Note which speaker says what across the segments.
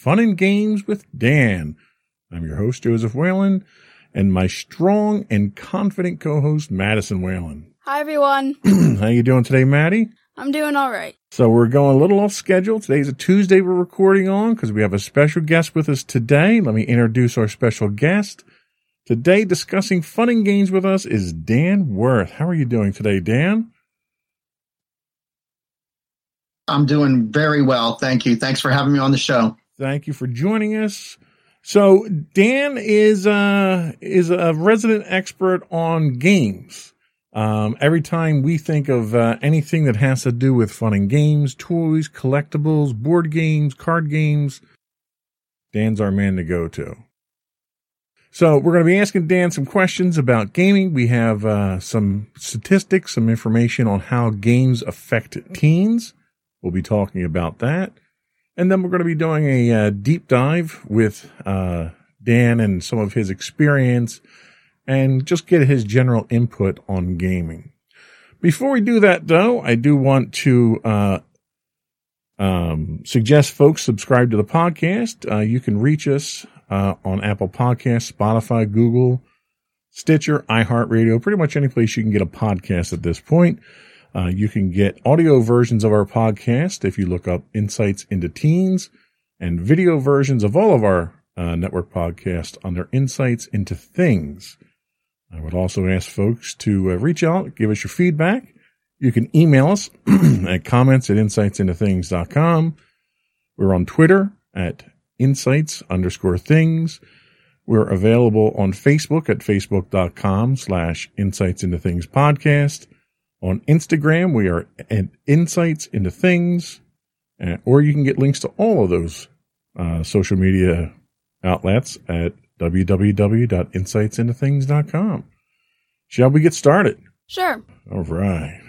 Speaker 1: Fun and Games with Dan. I'm your host, Joseph Whalen, and my strong and confident co-host, Madison Whalen.
Speaker 2: Hi, everyone.
Speaker 1: How are you doing today, Maddie?
Speaker 2: I'm doing all right.
Speaker 1: So we're going a little off schedule. Today's a Tuesday we're recording on because we have a special guest with us today. Let me introduce our special guest. Today discussing fun and games with us is Dan Wirth. How are you doing today, Dan?
Speaker 3: I'm doing very well. Thank you. Thanks for having me on the show.
Speaker 1: Thank you for joining us. So Dan is is a resident expert on games. Um, every time we think of uh, anything that has to do with fun and games, toys, collectibles, board games, card games, Dan's our man to go to. So we're going to be asking Dan some questions about gaming. We have uh, some statistics, some information on how games affect teens. We'll be talking about that. And then we're going to be doing a uh, deep dive with uh, Dan and some of his experience and just get his general input on gaming. Before we do that, though, I do want to uh, um, suggest folks subscribe to the podcast. Uh, you can reach us uh, on Apple Podcasts, Spotify, Google, Stitcher, iHeartRadio, pretty much any place you can get a podcast at this point. Uh, you can get audio versions of our podcast if you look up Insights into Teens and video versions of all of our uh, network podcasts under Insights into Things. I would also ask folks to uh, reach out, give us your feedback. You can email us at comments at insightsintothings.com. We're on Twitter at insights underscore things. We're available on Facebook at facebook.com slash insights into things podcast. On Instagram, we are at Insights into Things, or you can get links to all of those uh, social media outlets at www.insightsintothings.com. Shall we get started?
Speaker 2: Sure.
Speaker 1: All right.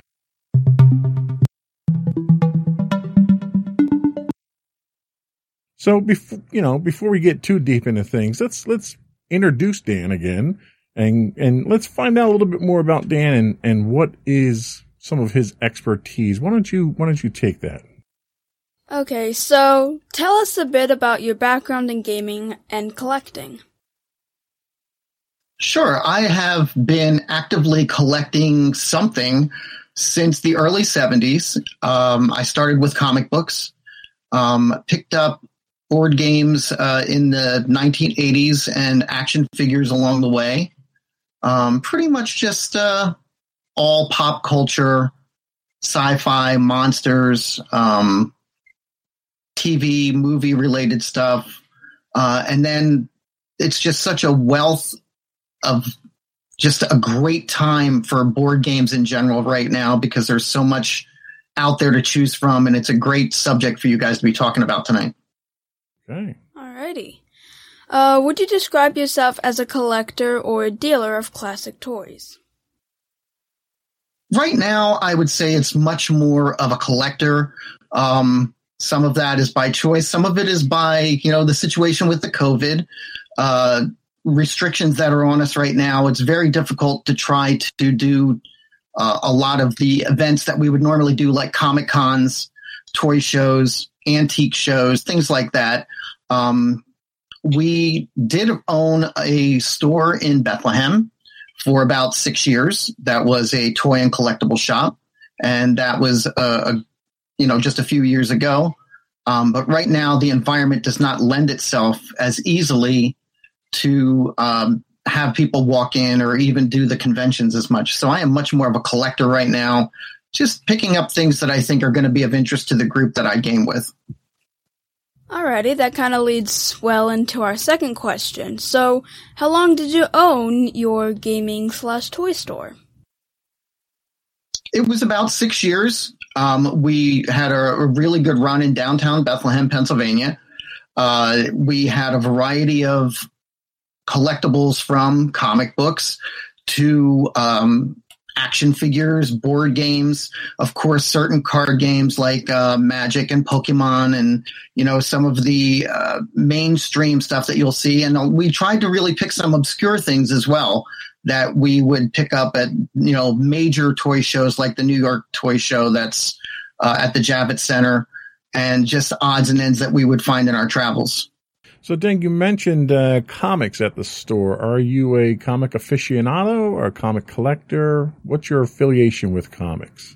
Speaker 1: So before you know, before we get too deep into things, let's let's introduce Dan again and and let's find out a little bit more about Dan and and what is some of his expertise. Why don't you why don't you take that?
Speaker 2: Okay, so tell us a bit about your background in gaming and collecting.
Speaker 3: Sure, I have been actively collecting something since the early 70s. Um, I started with comic books, um, picked up board games uh, in the 1980s and action figures along the way. Um, pretty much just uh, all pop culture, sci-fi, monsters, um, TV, movie related stuff, uh, and then it's just such a wealth of just a great time for board games in general right now because there's so much out there to choose from, and it's a great subject for you guys to be talking about tonight.
Speaker 1: Okay.
Speaker 2: Alrighty. Uh, would you describe yourself as a collector or a dealer of classic toys?
Speaker 3: Right now, I would say it's much more of a collector. Um, some of that is by choice. Some of it is by, you know, the situation with the COVID uh, restrictions that are on us right now. It's very difficult to try to do uh, a lot of the events that we would normally do, like Comic Cons, toy shows, antique shows, things like that. Um, we did own a store in Bethlehem for about six years. That was a toy and collectible shop, and that was a, a you know just a few years ago. Um, but right now, the environment does not lend itself as easily to um, have people walk in or even do the conventions as much. So I am much more of a collector right now, just picking up things that I think are going to be of interest to the group that I game with.
Speaker 2: Alrighty, that kind of leads well into our second question. So, how long did you own your gaming slash toy store?
Speaker 3: It was about six years. Um, we had a, a, really good run in downtown Bethlehem, Pennsylvania. Uh, we had a variety of collectibles from comic books to um, action figures, board games, of course, certain card games like uh, Magic and Pokemon, and you know some of the uh, mainstream stuff that you'll see. And we tried to really pick some obscure things as well that we would pick up at you know major toy shows like the New York Toy Show that's uh, at the Javits Center, and just odds and ends that we would find in our travels.
Speaker 1: So, Dan, you mentioned uh, comics at the store. Are you a comic aficionado or a comic collector? What's your affiliation with comics?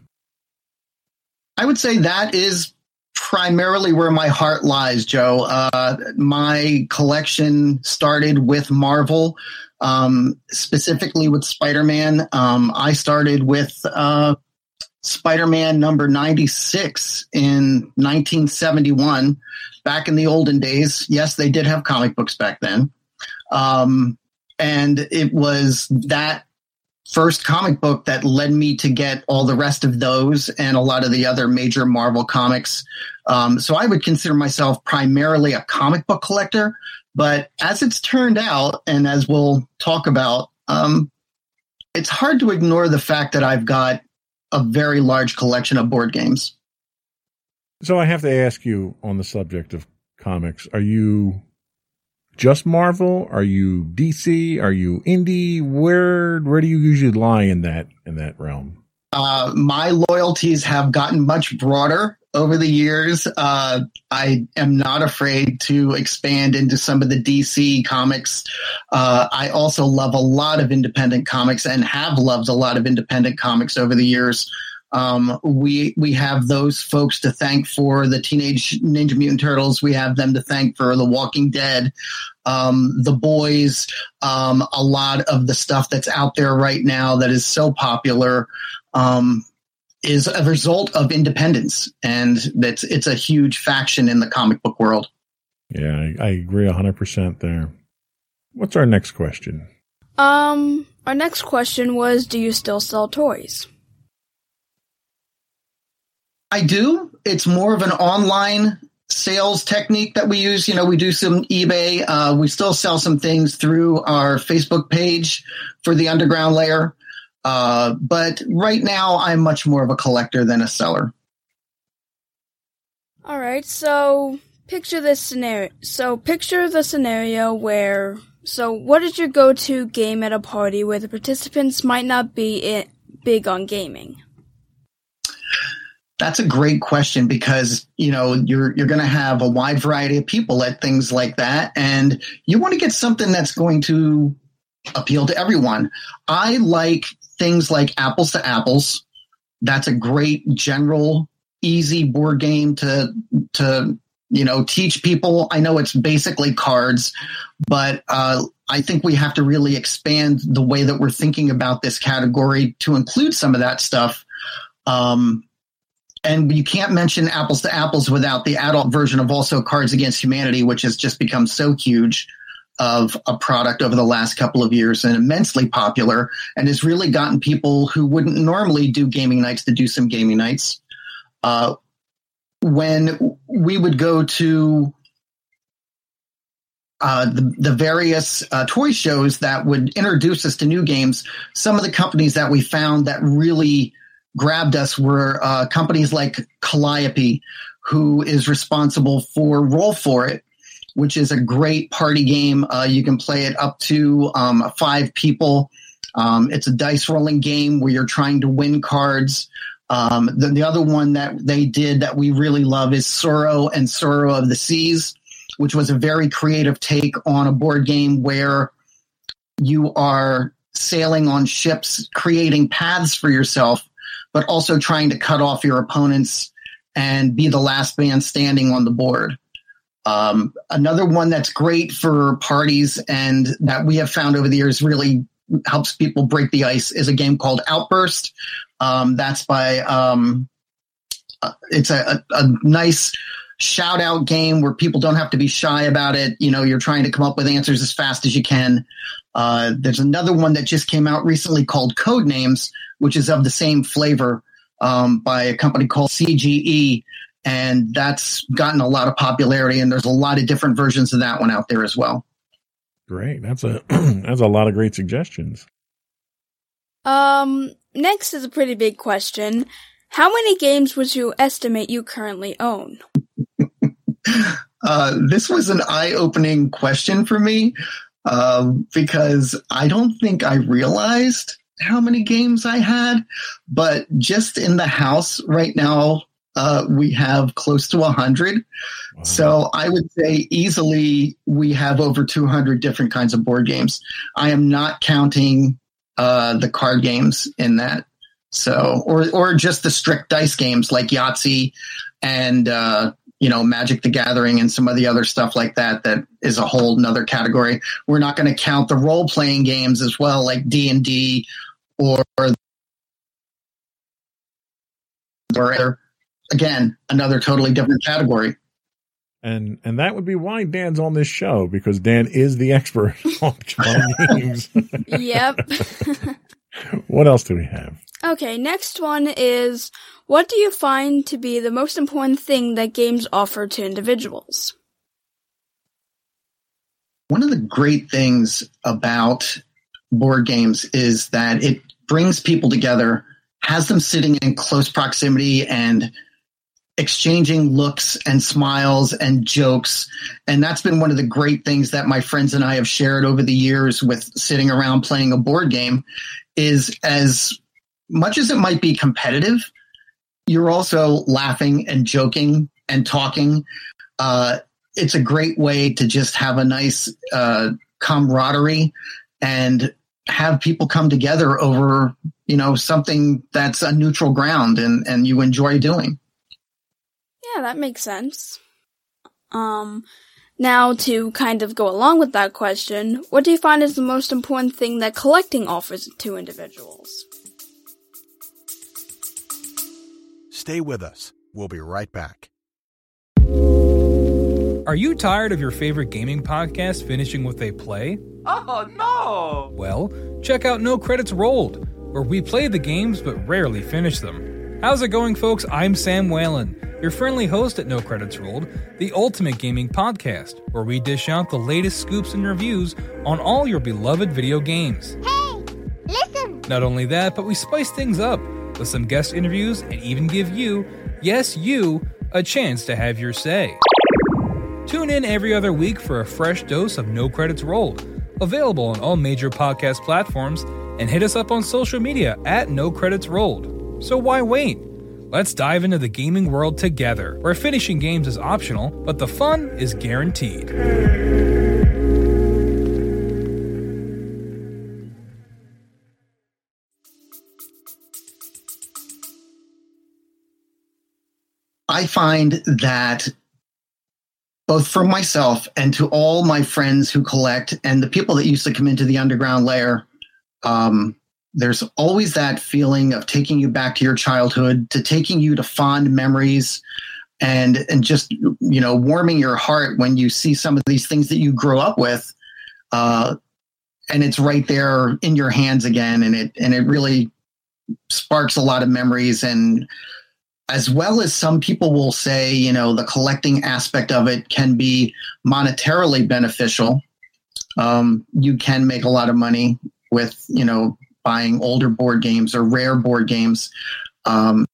Speaker 3: I would say that is primarily where my heart lies, Joe. Uh, my collection started with Marvel, um, specifically with Spider Man. Um, I started with uh, Spider Man number 96 in 1971 back in the olden days. Yes, they did have comic books back then. Um, and it was that first comic book that led me to get all the rest of those and a lot of the other major Marvel comics. Um, so I would consider myself primarily a comic book collector. But as it's turned out, and as we'll talk about, um, it's hard to ignore the fact that I've got a very large collection of board games.
Speaker 1: So I have to ask you on the subject of comics, are you just Marvel? Are you DC? Are you indie? Where where do you usually lie in that in that realm?
Speaker 3: Uh, my loyalties have gotten much broader over the years. Uh, I am not afraid to expand into some of the DC comics. Uh, I also love a lot of independent comics and have loved a lot of independent comics over the years. Um, we we have those folks to thank for the Teenage Ninja Mutant Turtles. We have them to thank for The Walking Dead, um, The Boys, um, a lot of the stuff that's out there right now that is so popular. Um, is a result of independence, and that's it's a huge faction in the comic book world.
Speaker 1: Yeah, I, I agree hundred percent there. What's our next question?
Speaker 2: Um, our next question was, do you still sell toys?
Speaker 3: I do. It's more of an online sales technique that we use. You know, we do some eBay. Uh, we still sell some things through our Facebook page for the underground lair. Uh, but right now, I'm much more of a collector than a seller.
Speaker 2: All right, so picture this scenario. So picture the scenario where. So, what is your go-to game at a party where the participants might not be big on gaming?
Speaker 3: That's a great question because you know you're you're going to have a wide variety of people at things like that, and you want to get something that's going to appeal to everyone. I like things like apples to apples. That's a great general, easy board game to to you know teach people. I know it's basically cards, but uh, I think we have to really expand the way that we're thinking about this category to include some of that stuff. Um, and you can't mention apples to apples without the adult version of also Cards Against Humanity, which has just become so huge of a product over the last couple of years and immensely popular and has really gotten people who wouldn't normally do gaming nights to do some gaming nights. Uh, when we would go to uh, the, the various uh, toy shows that would introduce us to new games, some of the companies that we found that really grabbed us were uh, companies like Calliope, who is responsible for Roll For It, which is a great party game. Uh, you can play it up to um, five people. Um, it's a dice rolling game where you're trying to win cards. Um, the, the, other one that they did that we really love is Tsuro and Tsuro of the Seas, which was a very creative take on a board game where you are sailing on ships, creating paths for yourself, but also trying to cut off your opponents and be the last man standing on the board. Um, another one that's great for parties and that we have found over the years really helps people break the ice is a game called Outburst. Um, that's by um, uh, it's a, a, a nice shout out game where people don't have to be shy about it. You know, you're trying to come up with answers as fast as you can. Uh, there's another one that just came out recently called Code Names, which is of the same flavor um, by a company called CGE. And that's gotten a lot of popularity, and there's a lot of different versions of that one out there as well.
Speaker 1: Great. That's a that's a lot of great suggestions.
Speaker 2: Um, next is a pretty big question. How many games would you estimate you currently own?
Speaker 3: uh, this was an eye-opening question for me uh, because I don't think I realized how many games I had, but just in the house right now, uh, we have close to 100. Wow. So I would say easily we have over 200 different kinds of board games. I am not counting uh, the card games in that. So, or or just the strict dice games like Yahtzee and uh, you know Magic the Gathering and some of the other stuff like that. That is a whole another category. We're not going to count the role playing games as well, like D and D or or again another totally different category.
Speaker 1: And and that would be why Dan's on this show because Dan is the expert on games.
Speaker 2: yep.
Speaker 1: what else do we have?
Speaker 2: Okay, next one is what do you find to be the most important thing that games offer to individuals?
Speaker 3: One of the great things about board games is that it brings people together, has them sitting in close proximity and exchanging looks and smiles and jokes. And that's been one of the great things that my friends and I have shared over the years with sitting around playing a board game is as much as it might be competitive, you're also laughing and joking and talking. Uh, it's a great way to just have a nice uh, camaraderie and have people come together over, you know, something that's a neutral ground and, and you enjoy doing.
Speaker 2: Yeah, that makes sense. Um, now to kind of go along with that question, what do you find is the most important thing that collecting offers to individuals?
Speaker 4: Stay with us. We'll be right back.
Speaker 5: Are you tired of your favorite gaming podcast finishing with a play?
Speaker 6: Oh, no!
Speaker 5: Well, check out No Credits Rolled, where we play the games but rarely finish them. How's it going, folks? I'm Sam Whalen, your friendly host at No Credits Rolled, the ultimate gaming podcast, where we dish out the latest scoops and reviews on all your beloved video games.
Speaker 7: Hey, listen!
Speaker 5: Not only that, but we spice things up with some guest interviews and even give you, yes, you, a chance to have your say. Tune in every other week for a fresh dose of No Credits Rolled, available on all major podcast platforms, and hit us up on social media at No Credits Rolled. So why wait? Let's dive into the gaming world together, where finishing games is optional, but the fun is guaranteed.
Speaker 3: I find that both for myself and to all my friends who collect and the people that used to come into the underground lair, um, there's always that feeling of taking you back to your childhood, to taking you to fond memories, and and just you know warming your heart when you see some of these things that you grew up with, uh, and it's right there in your hands again, and it and it really sparks a lot of memories and as well as some people will say, you know, the collecting aspect of it can be monetarily beneficial. Um, you can make a lot of money with, you know, buying older board games or rare board games. Um,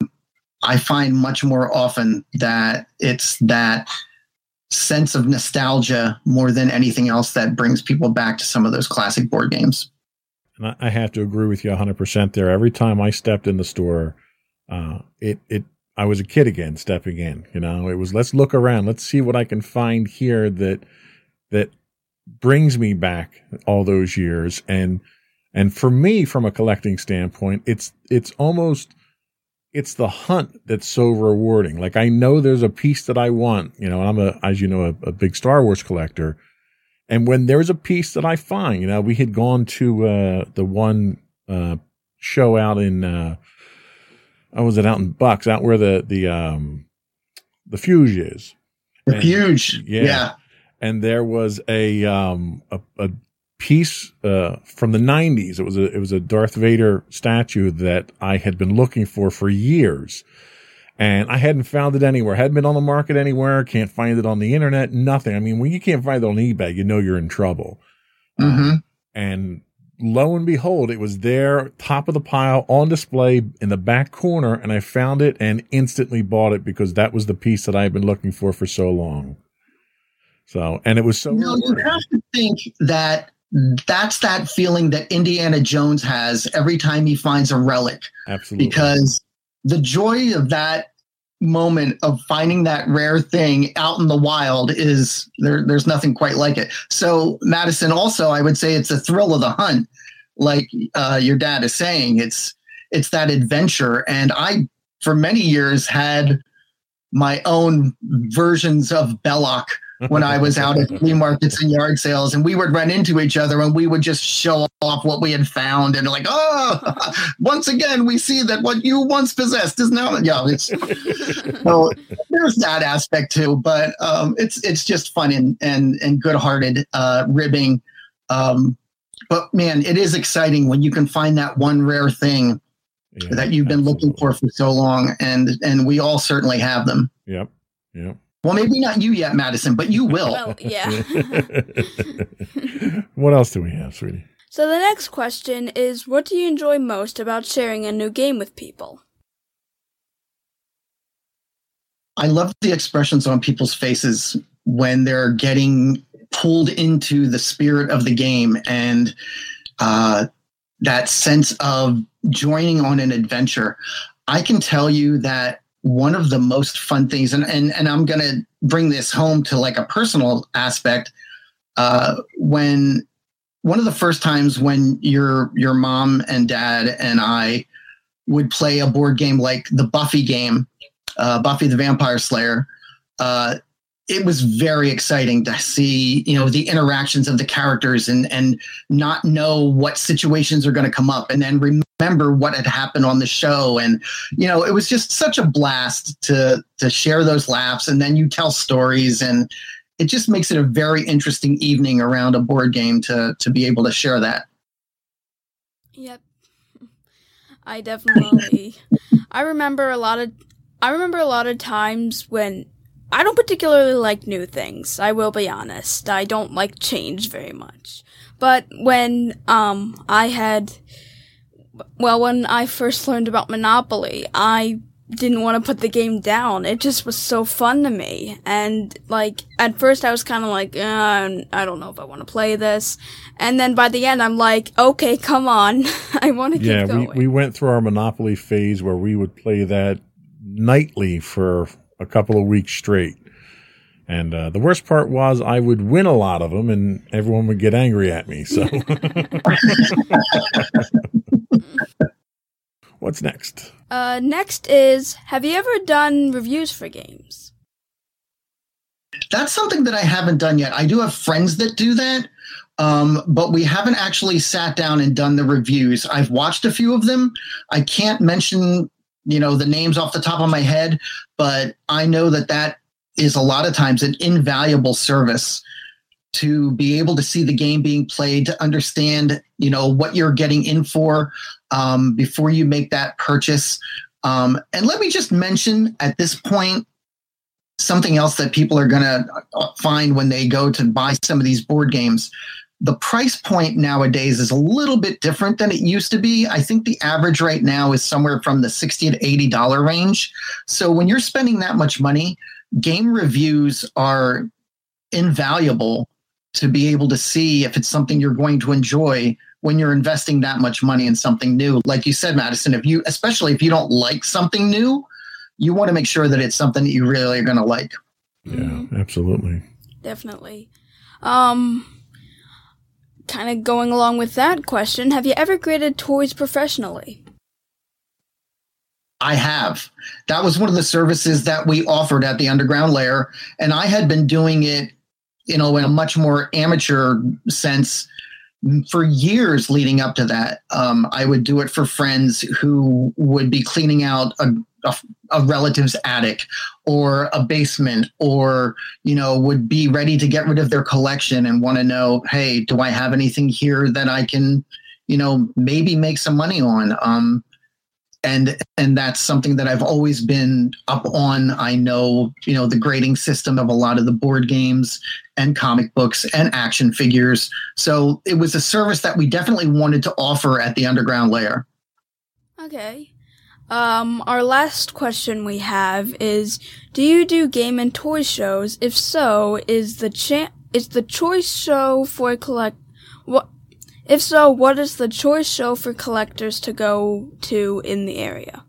Speaker 3: I find much more often that it's that sense of nostalgia more than anything else that brings people back to some of those classic board games.
Speaker 1: And I have to agree with you 100% there. Every time I stepped in the store, uh, it, it I was a kid again, stepping in. You know, it was let's look around, let's see what I can find here that that brings me back all those years. And and for me, from a collecting standpoint, it's it's almost it's the hunt that's so rewarding. Like I know there's a piece that I want, you know, I'm a, as you know, a, a big Star Wars collector. And when there's a piece that I find, you know, we had gone to, uh, the one, uh, show out in, uh, oh, was it out in Bucks, out where the, the, um, the Fuge is.
Speaker 3: The
Speaker 1: And-
Speaker 3: Huge.
Speaker 1: yeah.
Speaker 3: yeah.
Speaker 1: and there was a um a, a piece uh from the 90s it was a it was a Darth Vader statue that I had been looking for for years. And I hadn't found it anywhere. Hadn't been on the market anywhere. Can't find it on the internet. Nothing. I mean when you can't find it on eBay you know you're in trouble.
Speaker 3: Hmm
Speaker 1: and lo and behold it was there top of the pile on display in the back corner and I found it and instantly bought it because that was the piece that I had been looking for for so long. So and it was so
Speaker 3: No, you have to think that that's that feeling that Indiana Jones has every time he finds a relic.
Speaker 1: Absolutely.
Speaker 3: because the joy of that moment of finding that rare thing out in the wild is there there's nothing quite like it. So madison also i would say it's a thrill of the hunt like uh, your dad is saying. It's it's that adventure. And i for many years had my own versions of Belloq when I was out at flea markets and yard sales, and we would run into each other and we would just show off what we had found, and like, oh, once again, we see that what you once possessed is now, yeah, it's so there's that aspect too, but um, it's it's just fun and and and good hearted uh, ribbing. Um, but man, it is exciting when you can find that one rare thing
Speaker 1: Yeah,
Speaker 3: that you've been looking for for so long, and and we all certainly have them.
Speaker 1: Yep. Yep.
Speaker 3: Well, maybe not you yet, Madison, but you will.
Speaker 2: Well, yeah.
Speaker 1: what else do we have, sweetie?
Speaker 2: So the next question is what do you enjoy most about sharing a new game with people?
Speaker 3: I love the expressions on people's faces when they're getting pulled into the spirit of the game and uh, that sense of joining on an adventure. I can tell you that one of the most fun things, and, and, and I'm to bring this home to like a personal aspect. Uh, when one of the first times when your your mom and dad and I would play a board game like the Buffy game, uh, Buffy the Vampire Slayer, uh, it was very exciting to see you know the interactions of the characters and and not know what situations are going to come up and then remember what had happened on the show and you know it was just such a blast to to share those laughs and then you tell stories and it just makes it a very interesting evening around a board game to to be able to share that
Speaker 2: Yep. I definitely I remember a lot of I remember a lot of times when I don't particularly like new things. I will be honest. I don't like change very much. But when um I had well when I first learned about Monopoly, I didn't want to put the game down. It just was so fun to me. And like at first I was kind of like, uh, I don't know if I want to play this. And then by the end I'm like, okay, come on. I want to keep
Speaker 1: Yeah, we, we went through our Monopoly phase where we would play that nightly for a couple of weeks straight. And uh, the worst part was I would win a lot of them and everyone would get angry at me. So, what's next?
Speaker 2: Uh, next is, have you ever done reviews for games?
Speaker 3: That's something that I haven't done yet. I do have friends that do that, um, but we haven't actually sat down and done the reviews. I've watched a few of them. I can't mention, you know, the names off the top of my head, but I know that that is a lot of times an invaluable service to be able to see the game being played, to understand, you know, what you're getting in for um, before you make that purchase. Um, and let me just mention at this point something else that people are going to find when they go to buy some of these board games. The price point nowadays is a little bit different than it used to be. I think the average right now is somewhere from the 60 to 80 dollar range. So when you're spending that much money, game reviews are invaluable to be able to see if it's something you're going to enjoy when you're investing that much money in something new. Like you said, Madison, if you especially if you don't like something new, you want to make sure that it's something that you really are going to like.
Speaker 1: Yeah, absolutely.
Speaker 2: Definitely. Um, kind of going along with that question, have you ever graded toys professionally?
Speaker 3: I have. That was one of the services that we offered at the underground lair. And I had been doing it, you know, in a much more amateur sense for years leading up to that. Um, I would do it for friends who would be cleaning out a, a, a, relative's attic or a basement or, you know, would be ready to get rid of their collection and want to know, hey, do I have anything here that I can, you know, maybe make some money on? Um, and and that's something that I've always been up on. I know you know the grading system of a lot of the board games and comic books and action figures. So it was a service that we definitely wanted to offer at the underground lair.
Speaker 2: Okay. Um, our last question we have is: Do you do game and toy shows? If so, is the cha- is the choice show for collect what if so, what is the choice show for collectors to go to in the area?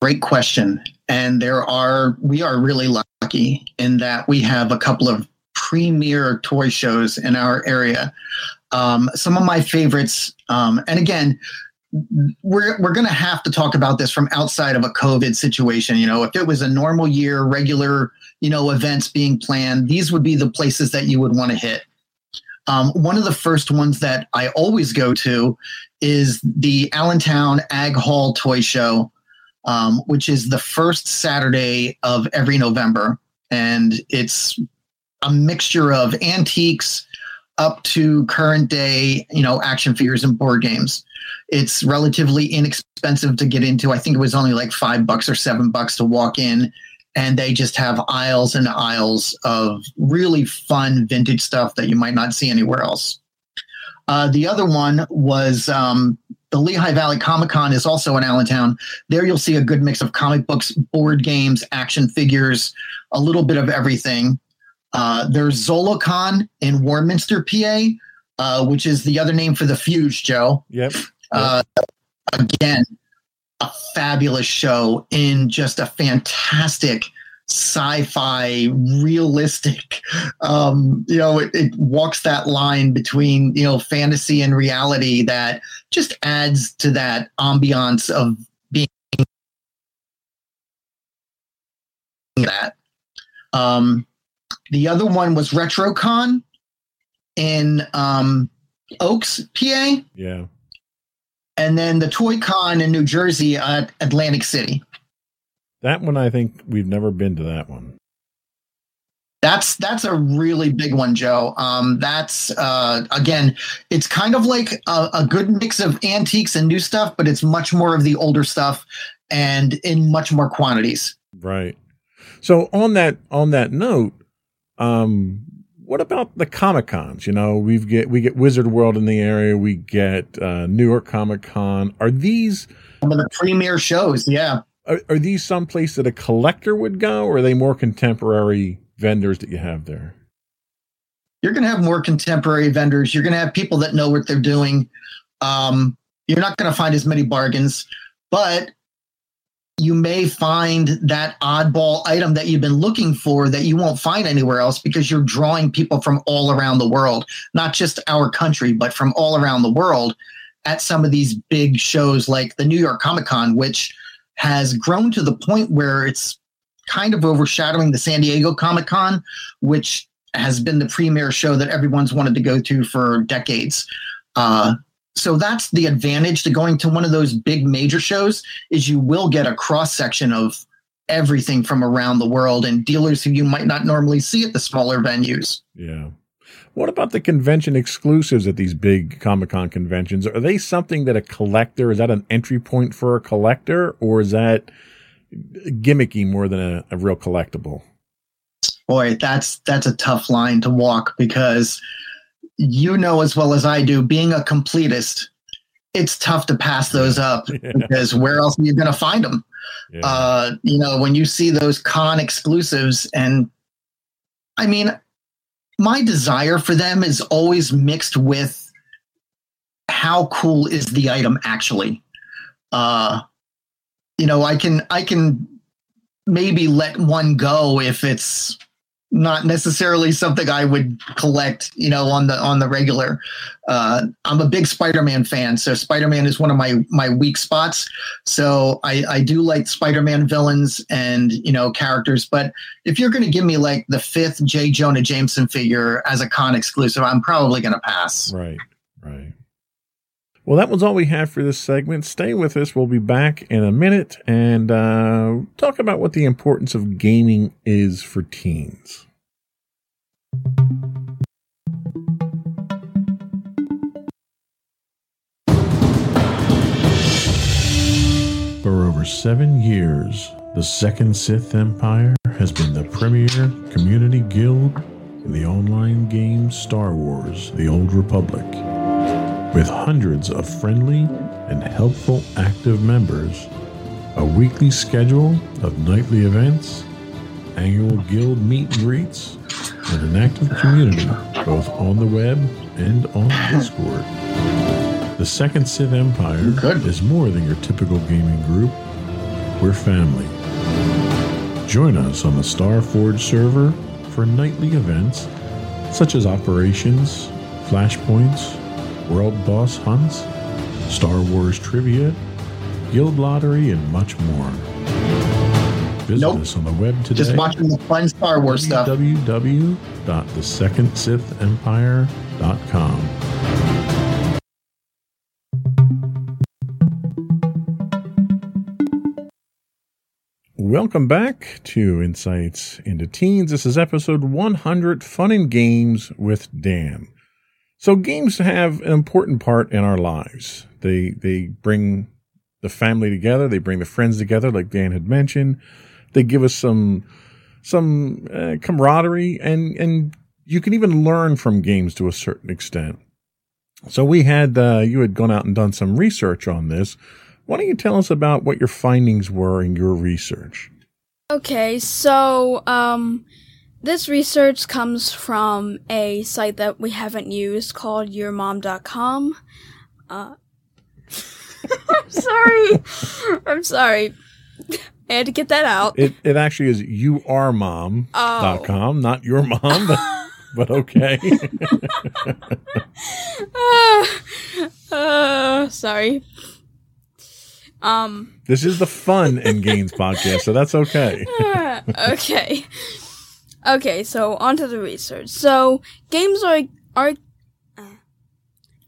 Speaker 3: Great question. And there are, we are really lucky in that we have a couple of premier toy shows in our area. Um, some of my favorites, um, and again, we're we're going to have to talk about this from outside of a COVID situation. You know, if it was a normal year, regular, you know, events being planned, these would be the places that you would want to hit. Um, one of the first ones that I always go to is the Allentown Ag Hall Toy Show, um, which is the first Saturday of every November. And it's a mixture of antiques up to current day, you know, action figures and board games. It's relatively inexpensive to get into. I think it was only like five bucks or seven bucks to walk in and they just have aisles and aisles of really fun vintage stuff that you might not see anywhere else. Uh, the other one was um, the Lehigh Valley Comic Con is also in Allentown. There you'll see a good mix of comic books, board games, action figures, a little bit of everything. Uh, there's Zolocon in Warminster, PA, uh, which is the other name for the Fuse, Joe.
Speaker 1: Yep.
Speaker 3: Uh, again, a fabulous show in just a fantastic sci-fi realistic um you know it, it, walks that line between you know fantasy and reality that just adds to that ambiance of being that. Um the other one was retrocon in um oaks pa
Speaker 1: yeah
Speaker 3: and then the Toy Con in New Jersey at Atlantic City.
Speaker 1: That one, I think we've never been to that one.
Speaker 3: That's that's a really big one, Joe. Um, that's uh, again, it's kind of like a, a good mix of antiques and new stuff, but it's much more of the older stuff and in much more quantities.
Speaker 1: Right. So on that on that note, um, what about the Comic Cons? You know, we get we get Wizard World in the area, we get uh, New York Comic Con. Are these
Speaker 3: some of the premier shows? Yeah.
Speaker 1: Are, are these someplace that a collector would go, or are they more contemporary vendors that you have there?
Speaker 3: You're going to have more contemporary vendors. You're going to have people that know what they're doing. Um, you're not going to find as many bargains, but you may find that oddball item that you've been looking for that you won't find anywhere else because you're drawing people from all around the world, not just our country, but from all around the world at some of these big shows like the New York Comic Con, which has grown to the point where it's kind of overshadowing the San Diego Comic Con, which has been the premier show that everyone's wanted to go to for decades. Uh, so that's the advantage to going to one of those big major shows is you will get a cross section of everything from around the world and dealers who you might not normally see at the smaller venues.
Speaker 1: Yeah. What about the convention exclusives at these big Comic Con conventions? Are they something that a collector is that an entry point for a collector, or is that gimmicky more than a, a real collectible?
Speaker 3: Boy, that's that's a tough line to walk because you know as well as I do, being a completist, it's tough to pass those up yeah. because where else are you going to find them? Yeah. Uh, you know, when you see those con exclusives, and I mean, my desire for them is always mixed with how cool is the item actually. Uh, you know, I can I can maybe let one go if it's not necessarily something I would collect, you know, on the on the regular. Uh, I'm a big Spider-Man fan, so Spider-Man is one of my my weak spots. So I, I do like Spider-Man villains and you know characters, but if you're going to give me like the fifth J. Jonah Jameson figure as a con exclusive, I'm probably going to pass.
Speaker 1: Right, right. Well, that was all we have for this segment. Stay with us. We'll be back in a minute and uh, talk about what the importance of gaming is for teens. For over seven years, the Second Sith Empire has been the premier community guild in the online game Star Wars The Old Republic. With hundreds of friendly and helpful active members, a weekly schedule of nightly events, annual guild meet and greets, and an active community both on the web and on Discord. The Second Sith Empire
Speaker 3: Good.
Speaker 1: is more than your typical gaming group. We're family. Join us on the Starforge server for nightly events such as operations, flashpoints, world boss hunts, Star Wars trivia, guild lottery, and much more. Visit
Speaker 3: Nope.
Speaker 1: us on the web today.
Speaker 3: Just watching the fun Star Wars stuff.
Speaker 1: www.thesecondsithempire.com. Welcome back to Insights into Teens. This is episode 100 Fun and Games with Dan. So games have an important part in our lives. They they bring the family together, they bring the friends together like Dan had mentioned. They give us some some uh, camaraderie and and you can even learn from games to a certain extent. So we had uh, you had gone out and done some research on this. Why don't you tell us about what your findings were in your research?
Speaker 2: Okay, so um this research comes from a site that we haven't used called yourmom.com. Uh I'm sorry. I'm sorry. I had to get that out.
Speaker 1: It it actually is youaremom.com, not your mom, but, but okay.
Speaker 2: uh, uh, sorry. Um
Speaker 1: this is the fun and games podcast, so that's okay.
Speaker 2: okay. Okay, so on to the research. So games are are uh,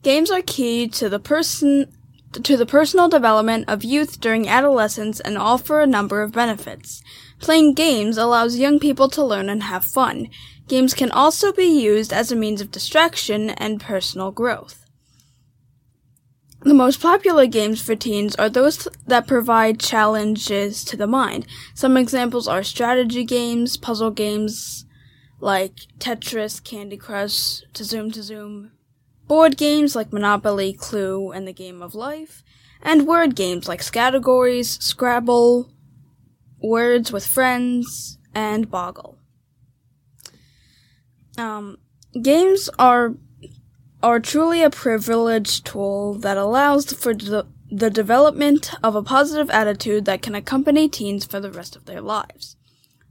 Speaker 2: games are key to the person to the personal development of youth during adolescence and offer a number of benefits. Playing games allows young people to learn and have fun. Games can also be used as a means of distraction and personal growth. The most popular games for teens are those that provide challenges to the mind. Some examples are strategy games, puzzle games like Tetris, Candy Crush, Tsum Tsum, board games like Monopoly, Clue, and the Game of Life, and word games like Scattergories, Scrabble, Words with Friends, and Boggle. Um, games are are truly a privileged tool that allows for the, the development of a positive attitude that can accompany teens for the rest of their lives.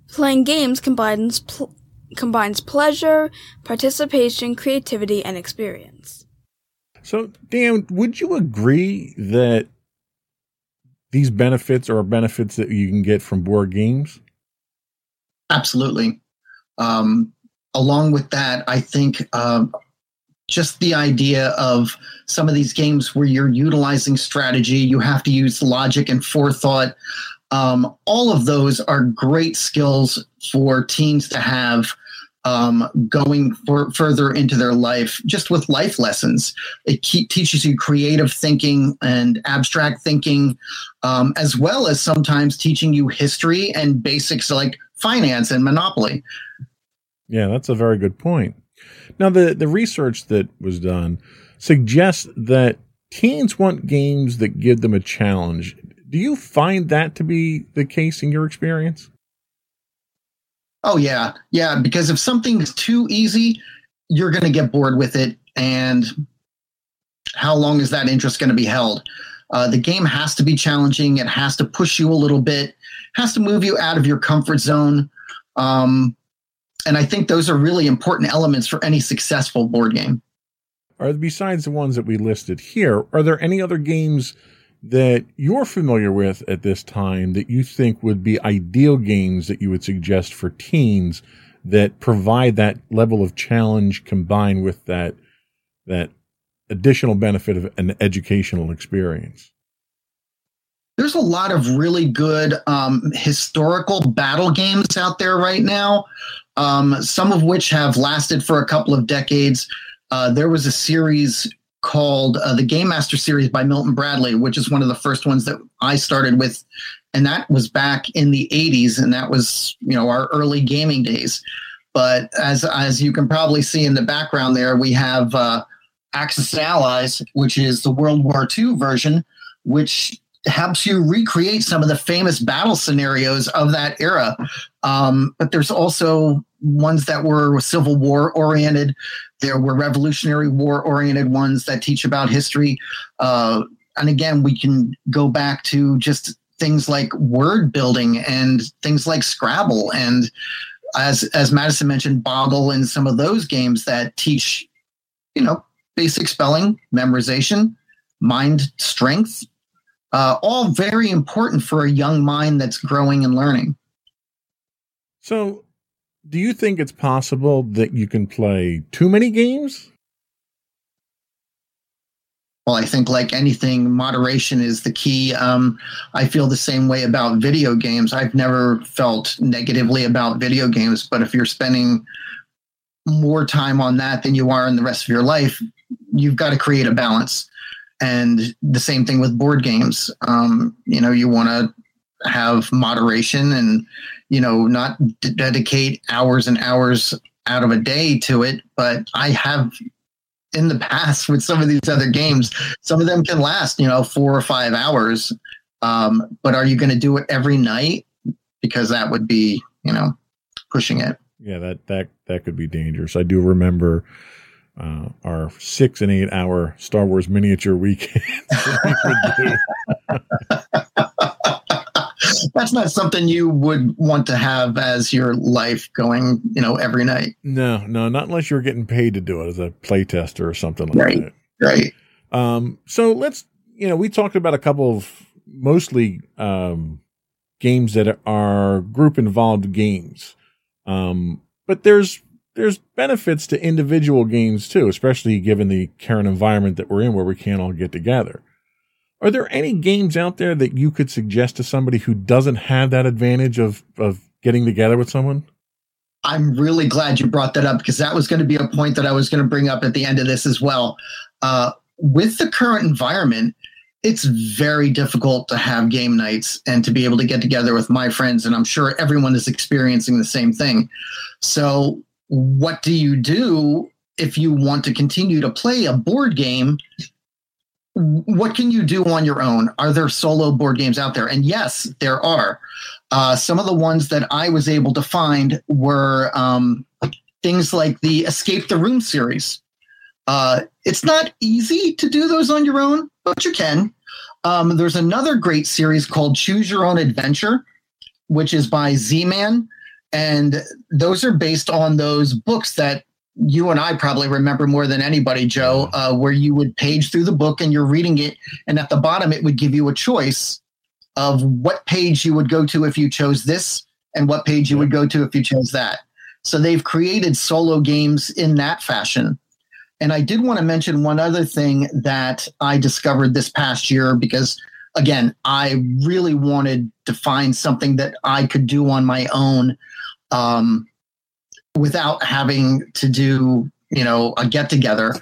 Speaker 2: Playing games combines pl- combines pleasure, participation, creativity, and experience.
Speaker 1: So, Dan, would you agree that these benefits are benefits that you can get from board games?
Speaker 3: Absolutely. Um, along with that, I think um, just the idea of some of these games where you're utilizing strategy, you have to use logic and forethought. Um, all of those are great skills for teens to have um, going for, further into their life, just with life lessons. It ke- teaches you creative thinking and abstract thinking, um, as well as sometimes teaching you history and basics like finance and monopoly.
Speaker 1: Yeah, that's a very good point. Now, the, the research that was done suggests that teens want games that give them a challenge. Do you find that to be the case in your experience?
Speaker 3: Oh yeah, yeah. Because if something's too easy, you're going to get bored with it, and how long is that interest going to be held? Uh, the game has to be challenging. It has to push you a little bit. Has to move you out of your comfort zone. Um, and I think those are really important elements for any successful board game.
Speaker 1: Are besides the ones that we listed here, are there any other games that you're familiar with at this time that you think would be ideal games that you would suggest for teens that provide that level of challenge combined with that that additional benefit of an educational experience?
Speaker 3: There's a lot of really good um, historical battle games out there right now, um, some of which have lasted for a couple of decades. Uh, there was a series called uh, the Game Master series by Milton Bradley, which is one of the first ones that I started with, and that was back in the 80s, and that was you know our early gaming days. But as as you can probably see in the background there, we have uh, Axis Allies, which is the World War II version, which helps you recreate some of the famous battle scenarios of that era. Um, but there's also ones that were Civil War oriented. There were Revolutionary War oriented ones that teach about history. Uh, and again, we can go back to just things like word building and things like Scrabble and as as Madison mentioned, Boggle and some of those games that teach, you know, basic spelling, memorization, mind strength, uh, all very important for a young mind that's growing and learning.
Speaker 1: So, do you think it's possible that you can play too many games?
Speaker 3: Well, I think like anything, moderation is the key. Um, I feel the same way about video games. I've never felt negatively about video games, but if you're spending more time on that than you are in the rest of your life, you've got to create a balance. And the same thing with board games. Um, you know, you want to have moderation and, you know, not d- dedicate hours and hours out of a day to it. But I have in the past with some of these other games, some of them can last, you know, four or five hours. Um, but are you going to do it every night? Because that would be, you know, pushing it.
Speaker 1: Yeah, that that that could be dangerous. I do remember uh, our six and eight hour Star Wars miniature weekends.
Speaker 3: That's not something you would want to have as your life going, you know, every night.
Speaker 1: No, no, not unless you're getting paid to do it as a playtester or something like
Speaker 3: right,
Speaker 1: that.
Speaker 3: Right.
Speaker 1: Um, so let's, you know, we talked about a couple of mostly um, games that are group involved games. Um, but there's there's benefits to individual games too, especially given the current environment that we're in where we can't all get together. Are there any games out there that you could suggest to somebody who doesn't have that advantage of, of getting together with someone?
Speaker 3: I'm really glad you brought that up because that was going to be a point that I was going to bring up at the end of this as well. Uh, with the current environment, it's very difficult to have game nights and to be able to get together with my friends. And I'm sure everyone is experiencing the same thing. So, what do you do if you want to continue to play a board game? What can you do on your own? Are there solo board games out there? And yes, there are. Uh, some of the ones that I was able to find were um, things like the Escape the Room series. Uh, it's not easy to do those on your own, but you can. Um, there's another great series called Choose Your Own Adventure, which is by Z Man. And those are based on those books that you and I probably remember more than anybody, Joe, uh, where you would page through the book and you're reading it. And at the bottom, it would give you a choice of what page you would go to if you chose this and what page you would go to if you chose that. So they've created solo games in that fashion. And I did want to mention one other thing that I discovered this past year because, again, I really wanted to find something that I could do on my own um, without having to do, you know, a get together.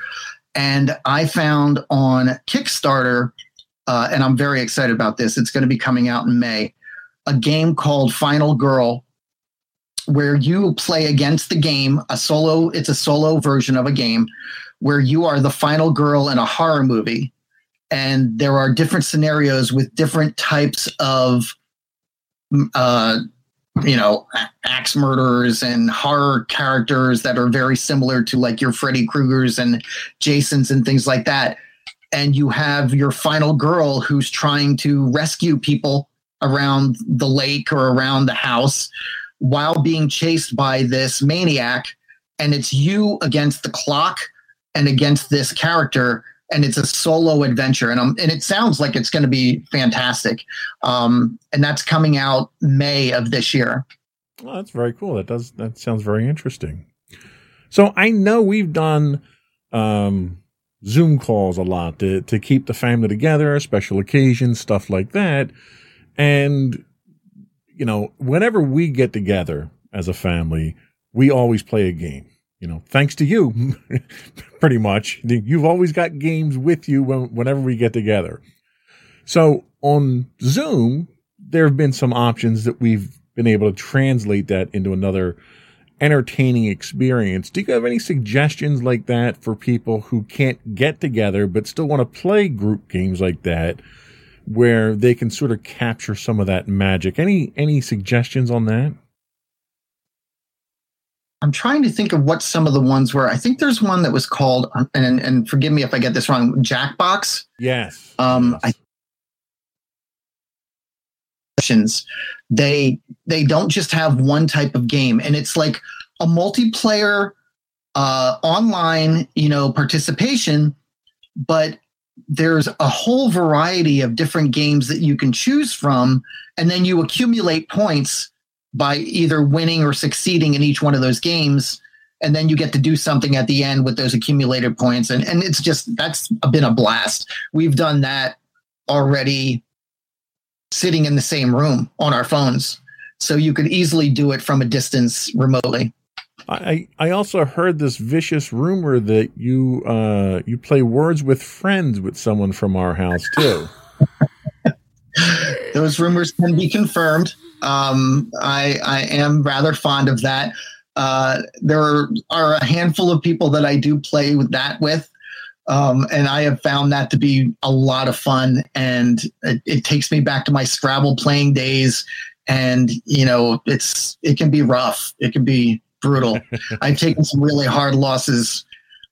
Speaker 3: And I found on Kickstarter, uh, and I'm very excited about this, it's going to be coming out in May, a game called Final Girl where you play against the game a solo it's a solo version of a game where you are the final girl in a horror movie and there are different scenarios with different types of uh, you know axe murderers and horror characters that are very similar to like your freddy kruegers and jasons and things like that. And you have your final girl who's trying to rescue people around the lake or around the house while being chased by this maniac, and it's you against the clock and against this character and it's a solo adventure and um, and it sounds like it's going to be fantastic um, and that's coming out may of this year
Speaker 1: Oh, that's very cool. That does that sounds very interesting. So I know we've done um, Zoom calls a lot to to keep the family together, special occasions, stuff like that. And you know, whenever we get together as a family, we always play a game. You know, thanks to you, pretty much. You've always got games with you when, whenever we get together. So on Zoom, there have been some options that we've been able to translate that into another entertaining experience. Do you have any suggestions like that for people who can't get together but still want to play group games like that where they can sort of capture some of that magic? Any any suggestions on that?
Speaker 3: I'm trying to think of what some of the ones were. I think there's one that was called, and and forgive me if I get this wrong, Jackbox.
Speaker 1: Yes.
Speaker 3: Um. I they they don't just have one type of game and it's like a multiplayer uh online you know participation but there's a whole variety of different games that you can choose from and then you accumulate points by either winning or succeeding in each one of those games and then you get to do something at the end with those accumulated points and and it's just that's been a blast we've done that already sitting in the same room on our phones. So you could easily do it from a distance remotely.
Speaker 1: I, I also heard this vicious rumor that you uh, you play words with friends with someone from our house too.
Speaker 3: Those rumors can be confirmed. Um, I I am rather fond of that. Uh, there are a handful of people that I do play with that with. Um, and I have found that to be a lot of fun. And it, it, takes me back to my Scrabble playing days. And, you know, it's, it can be rough. It can be brutal. I've taken some really hard losses,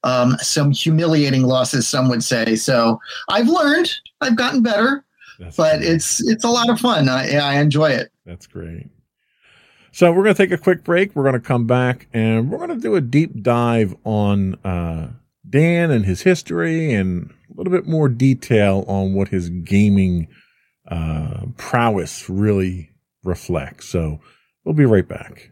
Speaker 3: um, some humiliating losses, some would say. So I've learned, I've gotten better, That's but great. it's, it's a lot of fun. I, I enjoy it.
Speaker 1: That's great. So we're going to take a quick break. We're going to come back and we're going to do a deep dive on, uh, Dan and his history and a little bit more detail on what his gaming uh, prowess really reflects. So we'll be right back.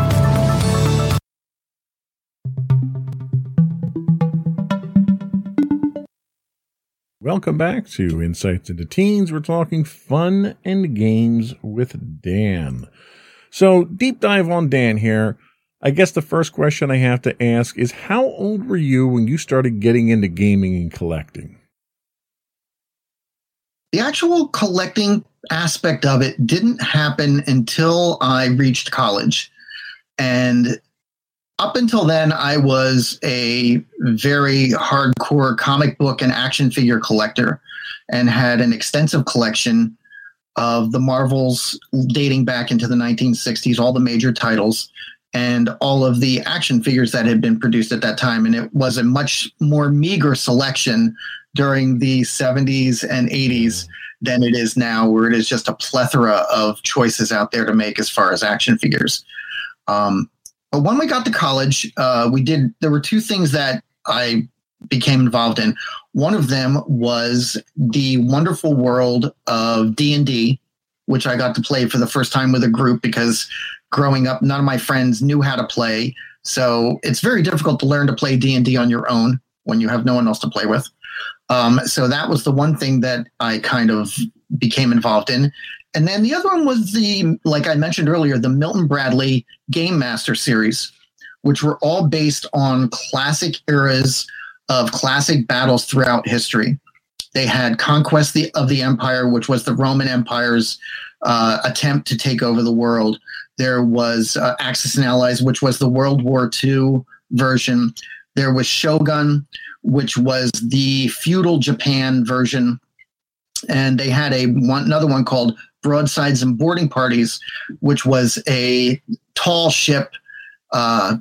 Speaker 1: Welcome back to Insights into Teens. We're talking fun and games with Dan. So, deep dive on Dan here. I guess the first question I have to ask is how old were you when you started getting into gaming and collecting?
Speaker 3: The actual collecting aspect of it didn't happen until I reached college. And up until then, I was a very hardcore comic book and action figure collector and had an extensive collection of the Marvels dating back into the 1960s, all the major titles, and all of the action figures that had been produced at that time. And it was a much more meager selection during the 70s and 80s than it is now, where it is just a plethora of choices out there to make as far as action figures. Um, but when we got to college, uh, we did. There were two things that I became involved in. One of them was the wonderful world of D and D, which I got to play for the first time with a group because growing up, none of my friends knew how to play. So it's very difficult to learn to play D and D on your own when you have no one else to play with. Um, so that was the one thing that I kind of became involved in. And then the other one was the, like I mentioned earlier, the Milton Bradley Game Master series, which were all based on classic eras of classic battles throughout history. They had Conquest of the Empire, which was the Roman Empire's uh, attempt to take over the world. There was uh, Axis and Allies, which was the World War II version. There was Shogun, which was the feudal Japan version. And they had a one, another one called Broadsides and Boarding Parties, which was a tall ship, uh,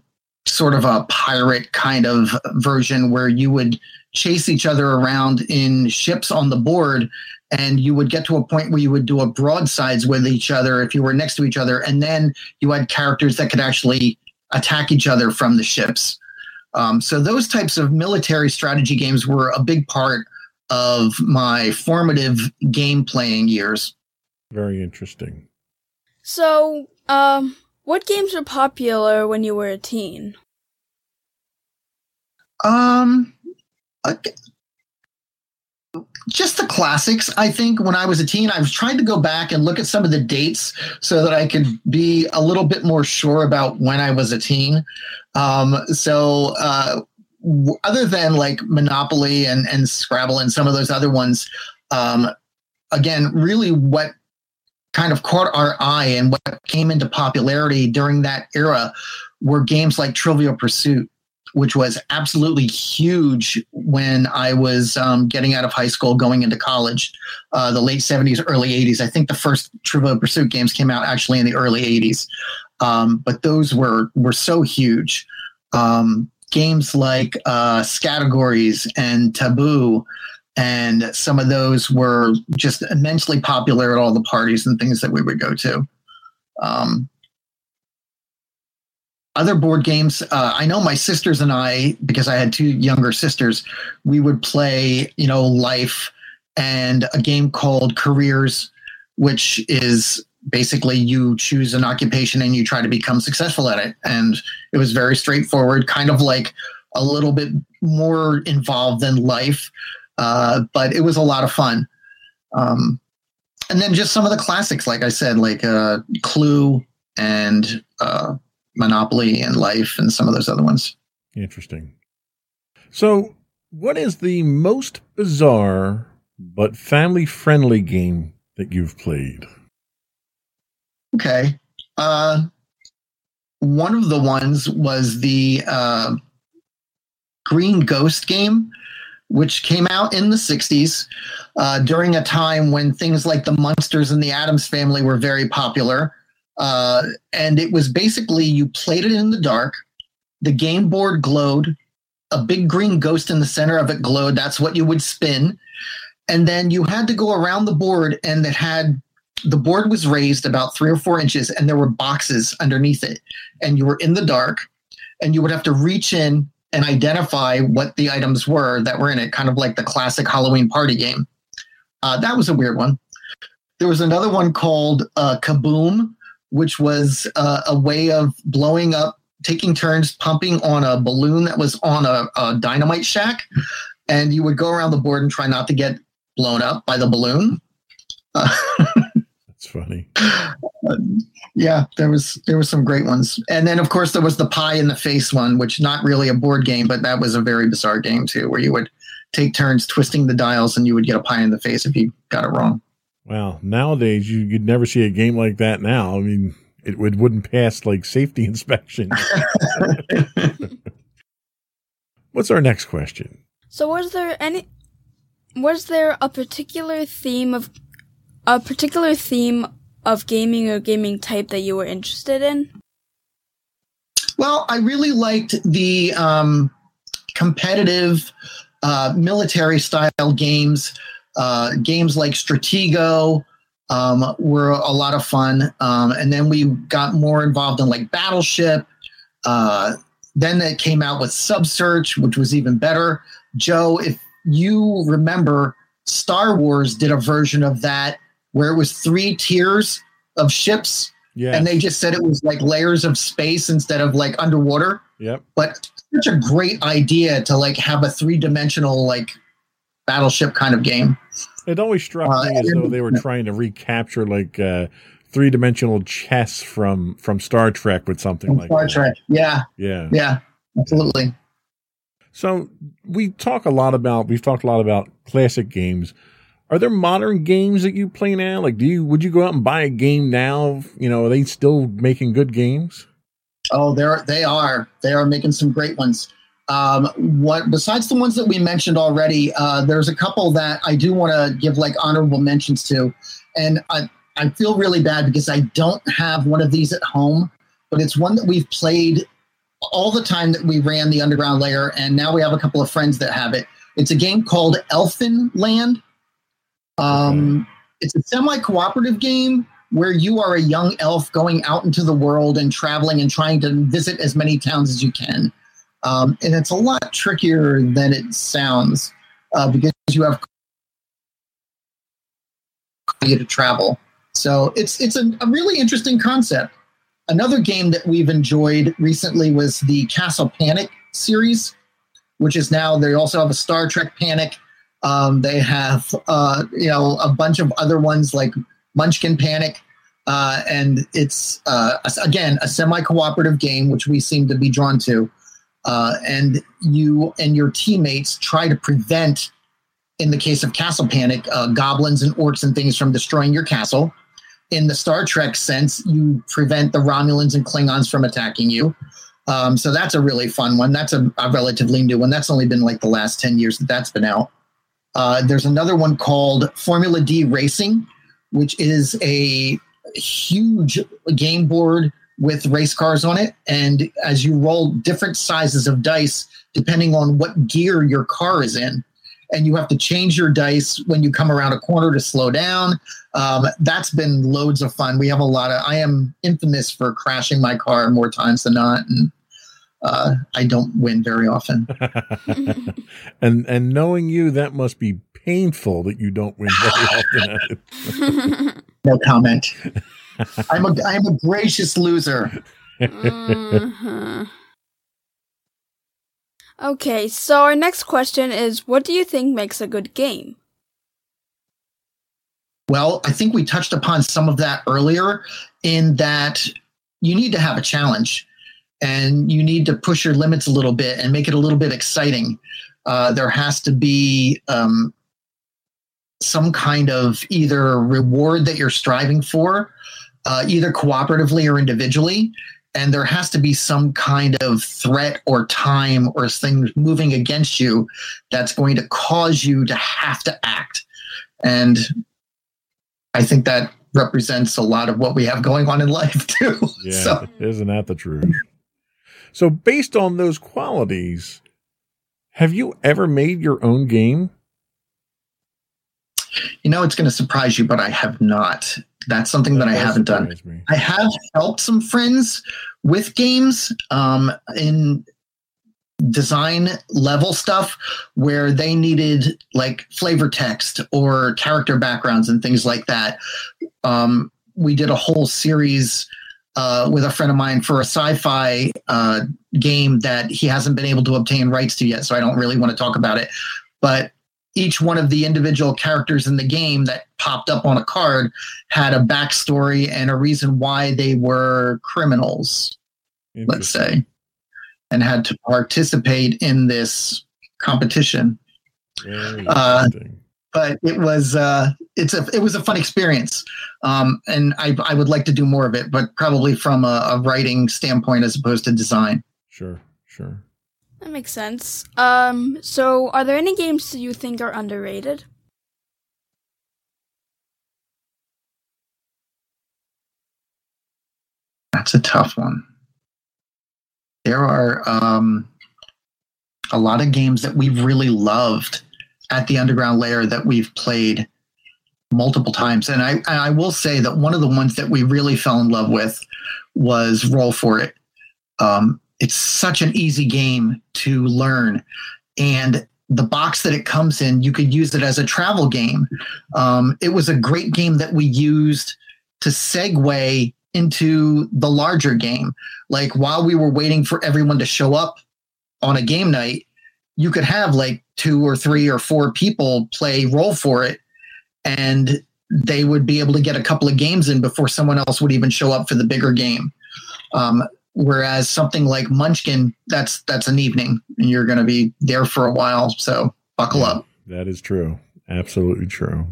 Speaker 3: sort of a pirate kind of version where you would chase each other around in ships on the board and you would get to a point where you would do a broadsides with each other if you were next to each other. And then you had characters that could actually attack each other from the ships. Um, so those types of military strategy games were a big part of my formative game playing years
Speaker 1: very interesting
Speaker 2: So, um, what games were popular when you were a teen?
Speaker 3: Um, just the classics. I think when I was a teen, I was trying to go back and look at some of the dates so that I could be a little bit more sure about when I was a teen. Um, so, uh, w- other than like Monopoly and, and Scrabble and some of those other ones, um, again, really what kind of caught our eye and what came into popularity during that era were games like Trivial Pursuit which was absolutely huge when I was um, getting out of high school, going into college, uh, the late 70s, early 80s. I think the first Trivial Pursuit games came out actually in the early 80s. Um, but those were, were so huge. Um, games like uh, Scattergories and Taboo, and some of those were just immensely popular at all the parties and things that we would go to. Um, other board games uh, i know my sisters and i because i had two younger sisters we would play you know life and a game called careers which is basically you choose an occupation and you try to become successful at it and it was very straightforward kind of like a little bit more involved than life uh, but it was a lot of fun um, and then just some of the classics like i said like uh, clue and uh, Monopoly and Life and some of those other ones.
Speaker 1: Interesting. So, what is the most bizarre but family friendly game that you've played?
Speaker 3: Okay. Uh, one of the ones was the uh, Green Ghost game, which came out in the 60s uh, during a time when things like the Munsters and the Addams family were very popular. Uh, and it was basically you played it in the dark. The game board glowed. A big green ghost in the center of it glowed. That's what you would spin. And then you had to go around the board, and it had the board was raised about three or four inches, and there were boxes underneath it. And you were in the dark, and you would have to reach in and identify what the items were that were in it, kind of like the classic Halloween party game. Uh, that was a weird one. There was another one called uh, Kaboom, which was uh, a way of blowing up, taking turns pumping on a balloon that was on a, a dynamite shack, and you would go around the board and try not to get blown up by the balloon. Uh,
Speaker 1: That's funny.
Speaker 3: yeah, there was there was some great ones, and then of course there was the pie in the face one, which not really a board game, but that was a very bizarre game too, where you would take turns twisting the dials and you would get a pie in the face if you got it wrong.
Speaker 1: Well, nowadays you, would never see a game like that now. I mean, it would wouldn't pass like safety inspection. What's our next question?
Speaker 2: So, was there any? Was there a particular theme of a particular theme of gaming or gaming type that you were interested in?
Speaker 3: Well, I really liked the um, competitive uh, military style games. Uh, games like Stratego um, were a lot of fun. Um, and then we got more involved in like Battleship. Uh, then they came out with Sub Search, which was even better. Joe, if you remember, Star Wars did a version of that where it was three tiers of ships,
Speaker 1: Yeah.
Speaker 3: and they just said it was like layers of space instead of like underwater.
Speaker 1: yep.
Speaker 3: But such a great idea to like have a three dimensional like battleship kind of game.
Speaker 1: It always struck
Speaker 3: Uh,
Speaker 1: me as though they were trying to recapture like uh, three dimensional chess from from Star Trek with something like
Speaker 3: Star
Speaker 1: that.
Speaker 3: Trek. Yeah,
Speaker 1: Yeah.
Speaker 3: yeah, absolutely.
Speaker 1: So we talk a lot about we've talked a lot about classic games. Are there modern games that you play now? Like, do you would you go out and buy a game now? You know, are they still making good games?
Speaker 3: Oh, they're they are they are making some great ones. Um, what besides the ones that we mentioned already, uh, there's a couple that I do want to give like honorable mentions to, and I I feel really bad because I don't have one of these at home, but it's one that we've played all the time that we ran the underground lair, and now we have a couple of friends that have it. It's a game called Elfenland. Um, It's a semi-cooperative game where you are a young elf going out into the world and traveling and trying to visit as many towns as you can. Um, and it's a lot trickier than it sounds uh, because you have to travel. So it's it's a, a really interesting concept. Another game that we've enjoyed recently was the Castle Panic series, which is now they also have a Star Trek Panic. Um, they have uh, you know a bunch of other ones like Munchkin Panic, uh, and it's uh, again a semi-cooperative game which we seem to be drawn to. Uh, and you and your teammates try to prevent, in the case of Castle Panic, uh, goblins and orcs and things from destroying your castle. In the Star Trek sense, you prevent the Romulans and Klingons from attacking you. Um, so that's a really fun one. That's a, a relatively new one. That's only been like the last 10 years that that's been out. Uh, there's another one called Formula D Racing, which is a huge game board with race cars on it. And as you roll different sizes of dice, depending on what gear your car is in, and you have to change your dice when you come around a corner to slow down. Um, that's been loads of fun. We have a lot of, I am infamous for crashing my car more times than not. And uh, I don't win very often.
Speaker 1: and and knowing you, that must be painful that you don't win very often.
Speaker 3: No comment. I'm a I'm a gracious loser.
Speaker 2: Mhm. Okay, so our next question is what do you think makes a good game?
Speaker 3: Well, I think we touched upon some of that earlier in that you need to have a challenge and you need to push your limits a little bit and make it a little bit exciting. Uh, there has to be um, some kind of either reward that you're striving for, uh, either cooperatively or individually. And there has to be some kind of threat or time or things moving against you that's going to cause you to have to act. And I think that represents a lot of what we have going on in life too.
Speaker 1: yeah,
Speaker 3: So
Speaker 1: isn't that the truth? So, based on those qualities, have you ever made your own game?
Speaker 3: you know it's going to surprise you, but I have not. That's something that, I haven't done.
Speaker 1: me.
Speaker 3: I have helped some friends with games um, in design level stuff where they needed like flavor text or character backgrounds and things like that. Um, we did a whole series uh, with a friend of mine for a sci-fi uh, game that he hasn't been able to obtain rights to yet, so I don't really want to talk about it. But each one of the individual characters in the game that popped up on a card had a backstory and a reason why they were criminals, let's say, and had to participate in this competition. Uh. But it was uh, it's a it was a fun experience, um, and I I would like to do more of it, but probably from a, a writing standpoint as opposed to design.
Speaker 1: Sure, sure.
Speaker 2: That makes sense. Um, so are there any games that you think are underrated?
Speaker 3: That's a tough one. There are um, a lot of games that we've really loved at the underground lair that we've played multiple times, and I I will say that one of the ones that we really fell in love with was Roll for It. Um, it's such an easy game to learn, and the box that it comes in, you could use it as a travel game. Um, it was a great game that we used to segue into the larger game. Like while we were waiting for everyone to show up on a game night, you could have like two or three or four people play Roll for It and they would be able to get a couple of games in before someone else would even show up for the bigger game. Um, whereas something like Munchkin, that's that's an evening, and you're going to be there for a while. So buckle up.
Speaker 1: That is true. Absolutely true.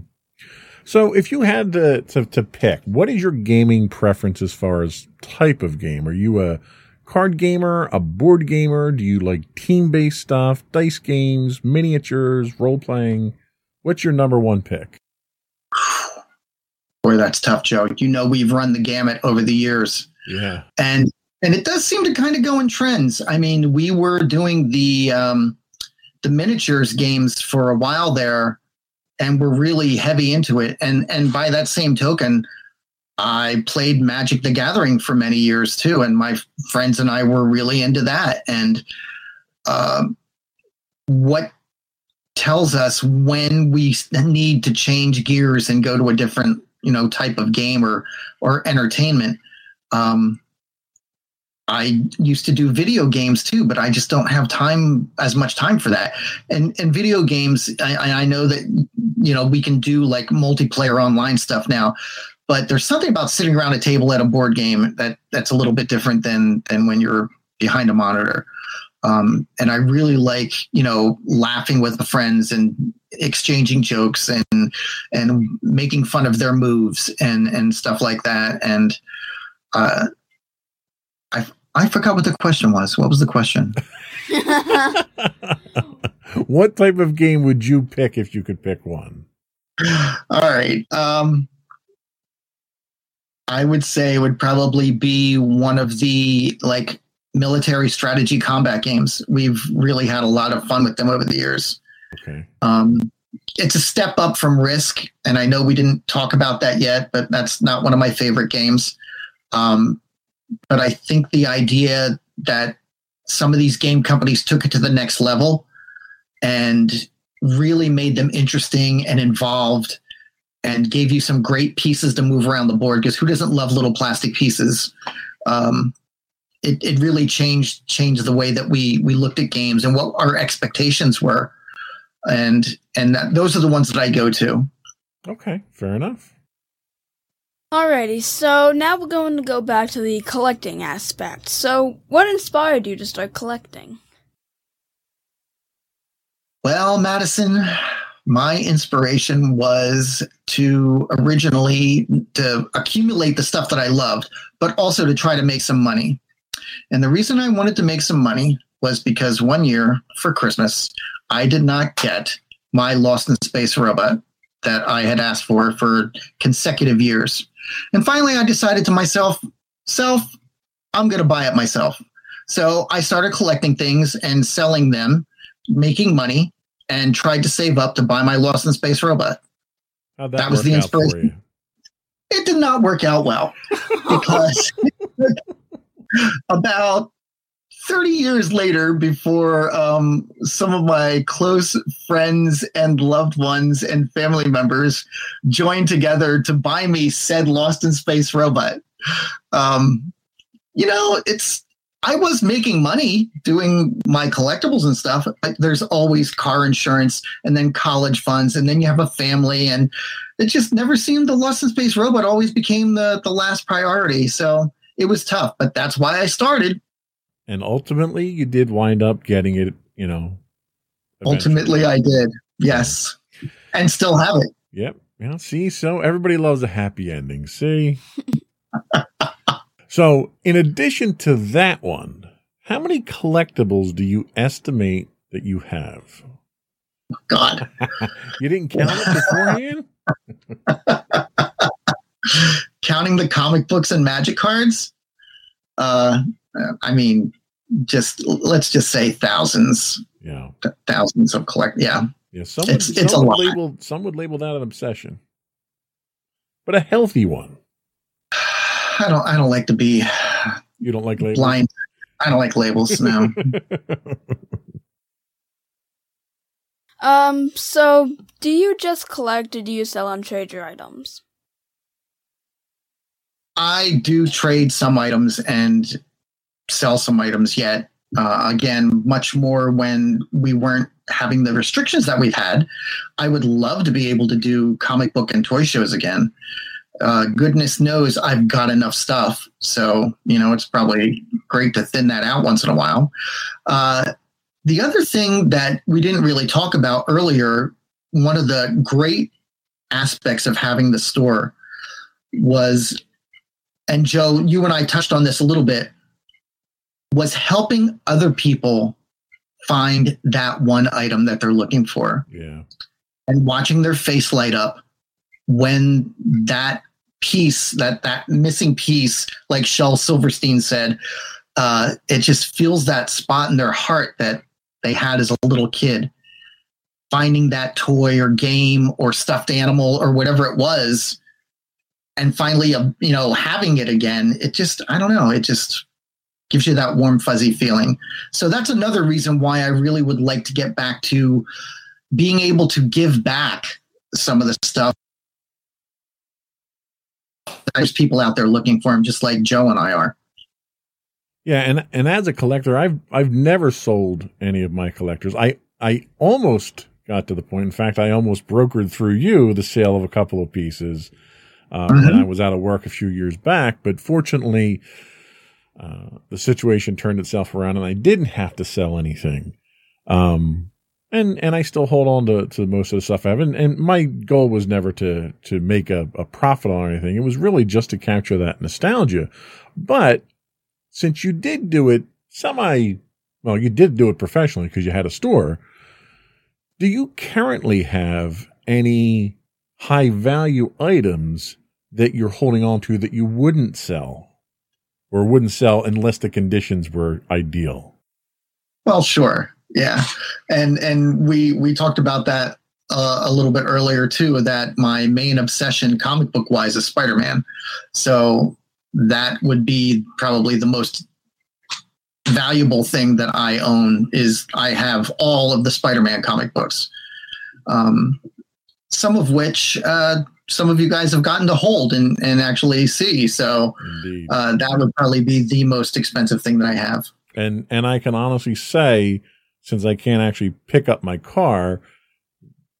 Speaker 1: So, if you had to, to, to pick, what is your gaming preference as far as type of game? Are you a card gamer, a board gamer? Do you like team based stuff, dice games, miniatures, role playing? What's your number one pick?
Speaker 3: Boy, that's tough, Joe. You know, we've run the gamut over the years.
Speaker 1: Yeah.
Speaker 3: And and it does seem to kind of go in trends. I mean, we were doing the um, the miniatures games for a while there, and we're really heavy into it. And and by that same token, I played Magic the Gathering for many years too, and my friends and I were really into that. And um, what tells us when we need to change gears and go to a different you know type of game or or entertainment um i used to do video games too but i just don't have time as much time for that and and video games i i know that you know we can do like multiplayer online stuff now but there's something about sitting around a table at a board game that that's a little bit different than than when you're behind a monitor um, and I really like you know laughing with the friends and exchanging jokes and and making fun of their moves and and stuff like that. And uh, I I forgot what the question was. What was the question?
Speaker 1: what type of game would you pick if you could pick one?
Speaker 3: All right. Um, I would say would probably be one of the like military strategy combat games. We've really had a lot of fun with them over the years.
Speaker 1: Okay.
Speaker 3: Um, it's a step up from Risk, and I know we didn't talk about that yet, but that's not one of my favorite games. Um, but I think the idea that some of these game companies took it to the next level and really made them interesting and involved and gave you some great pieces to move around the board because who doesn't love little plastic pieces um, it, it really changed changed the way that we we looked at games and what our expectations were and and that, those are the ones that i go to
Speaker 1: Okay, fair enough.
Speaker 2: Alrighty, so now we're going to go back to the collecting aspect. So, what inspired you to start collecting?
Speaker 3: well madison my inspiration was to originally to accumulate the stuff that i loved but also to try to make some money and the reason I wanted to make some money was because one year for Christmas, I did not get my Lost in Space robot that I had asked for for consecutive years. And finally, I decided to myself, self, I'm going to buy it myself. So I started collecting things and selling them, making money, and tried to save up to buy my Lost in Space robot.
Speaker 1: How'd
Speaker 3: That was the
Speaker 1: work out for
Speaker 3: inspiration. It did not work out well because about 30 years later, before um, some of my close friends and loved ones and family members joined together to buy me said Lost in Space robot. Um, you know, it's I was making money doing my collectibles and stuff. But there's always car insurance and then college funds, and then you have a family, and it just never seemed the Lost in Space robot always became the the last priority. So it was tough, but that's why I started.
Speaker 1: And ultimately, you did wind up getting it, you know.
Speaker 3: Ultimately, I did. Yes. And still have it.
Speaker 1: Yep. Yeah. See, so everybody loves a happy ending. See? so, in addition to that one, how many collectibles do you estimate that you have?
Speaker 3: God.
Speaker 1: You didn't count it beforehand?
Speaker 3: Counting the comic books and magic cards? Uh I mean, just let's just say thousands,
Speaker 1: Yeah.
Speaker 3: th- thousands of collect. Yeah,
Speaker 1: Yeah. Some would,
Speaker 3: It's- it's
Speaker 1: some
Speaker 3: a
Speaker 1: would
Speaker 3: lot.
Speaker 1: label some would label that an obsession. But a healthy one.
Speaker 3: I don't. I don't like to be
Speaker 1: You don't like labels?
Speaker 3: blind. I don't like labels. No.
Speaker 2: Um, so do you just collect or do you sell and trade your items?
Speaker 3: I do trade some items and sell some items yet. Uh, again, much more when we weren't having the restrictions that we've had. I would love to be able to do comic book and toy shows again. Uh, goodness knows I've got enough stuff. So, you know, it's probably great to thin that out once in a while. Uh, the other thing that we didn't really talk about earlier, one of the great aspects of having the store was, and Joe, you and I touched on this a little bit, was helping other people find that one item that they're looking for.
Speaker 1: Yeah.
Speaker 3: And watching their face light up when that piece, that that missing piece, like Shel Silverstein said, uh, it just feels that spot in their heart that they had as a little kid. Finding that toy or game or stuffed animal or whatever it was, and finally, uh, you know, having it again, it just, I don't know, it just gives you that warm, fuzzy feeling. So that's another reason why I really would like to get back to being able to give back some of the stuff. There's people out there looking for them, just like Joe and I are.
Speaker 1: Yeah, and and as a collector, I've I've never sold any of my collectors. I I almost got to the point. In fact, I almost brokered through you the sale of a couple of pieces uh, mm-hmm. when I was out of work a few years back. But fortunately, uh, the situation turned itself around, and I didn't have to sell anything. Um, and and I still hold on to, to most of the stuff I have. And, and my goal was never to to make a, a profit on anything. It was really just to capture that nostalgia. But since you did do it semi, well, you did do it professionally because you had a store. Do you currently have any high value items that you're holding on to that you wouldn't sell or wouldn't sell unless the conditions were ideal?
Speaker 3: Well, sure. Yeah. And, and we, we talked about that uh, a little bit earlier too, that my main obsession comic book wise is Spider-Man. So that would be probably the most valuable thing that I own is I have all of the Spider-Man comic books. Um, some of which uh, some of you guys have gotten to hold and, and actually see. So uh, that would probably be the most expensive thing that I have.
Speaker 1: And and I can honestly say, since I can't actually pick up my car,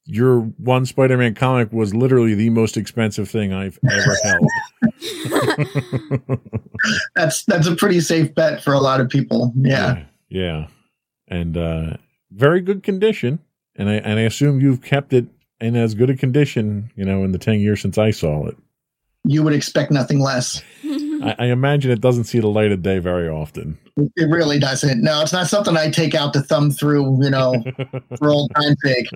Speaker 1: your one Spider-Man comic was literally the most expensive thing I've ever held.
Speaker 3: that's that's a pretty safe bet for a lot of people. Yeah.
Speaker 1: Yeah. yeah. And uh very good condition. And I and I assume you've kept it in as good a condition, you know, in the ten years since I saw it.
Speaker 3: You would expect nothing less.
Speaker 1: I, I imagine it doesn't see the light of day very often.
Speaker 3: It really doesn't. No, it's not something I take out to thumb through, you know, for old time's sake.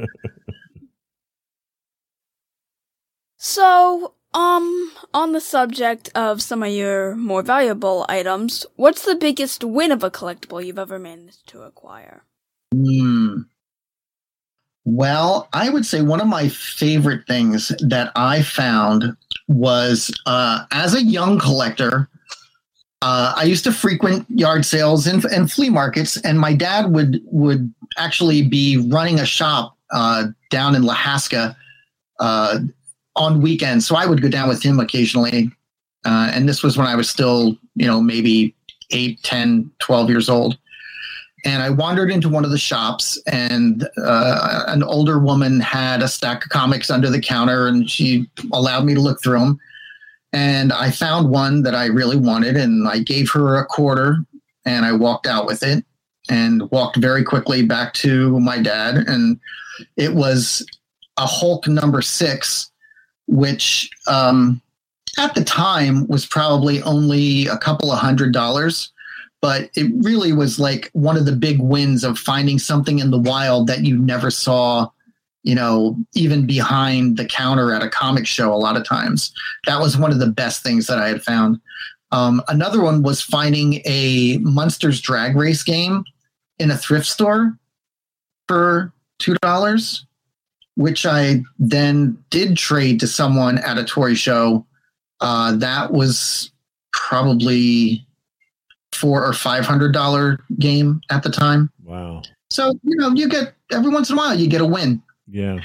Speaker 2: So, um, on the subject of some of your more valuable items, what's the biggest win of a collectible you've ever managed to acquire?
Speaker 3: Hmm. Well, I would say one of my favorite things that I found was uh, as a young collector, uh, I used to frequent yard sales and, and, flea markets, and my dad would would actually be running a shop uh, down in Lahaska uh, on weekends. So I would go down with him occasionally. Uh, and this was when I was still, you know, maybe 8, 10, 12 years old. And I wandered into one of the shops, and uh, an older woman had a stack of comics under the counter, and she allowed me to look through them. And I found one that I really wanted, and I gave her a quarter, and I walked out with it and walked very quickly back to my dad. And it was a Hulk number six which um, at the time was probably only a couple of hundred dollars. But it really was like one of the big wins of finding something in the wild that you never saw, you know, even behind the counter at a comic show a lot of times. That was one of the best things that I had found. Um, another one was finding a Munsters drag race game in a thrift store for $2 which I then did trade to someone at a toy show. Uh, that was probably four or five hundred dollar game at the time.
Speaker 1: Wow!
Speaker 3: So you know, you get every once in a while you get a win.
Speaker 1: Yeah.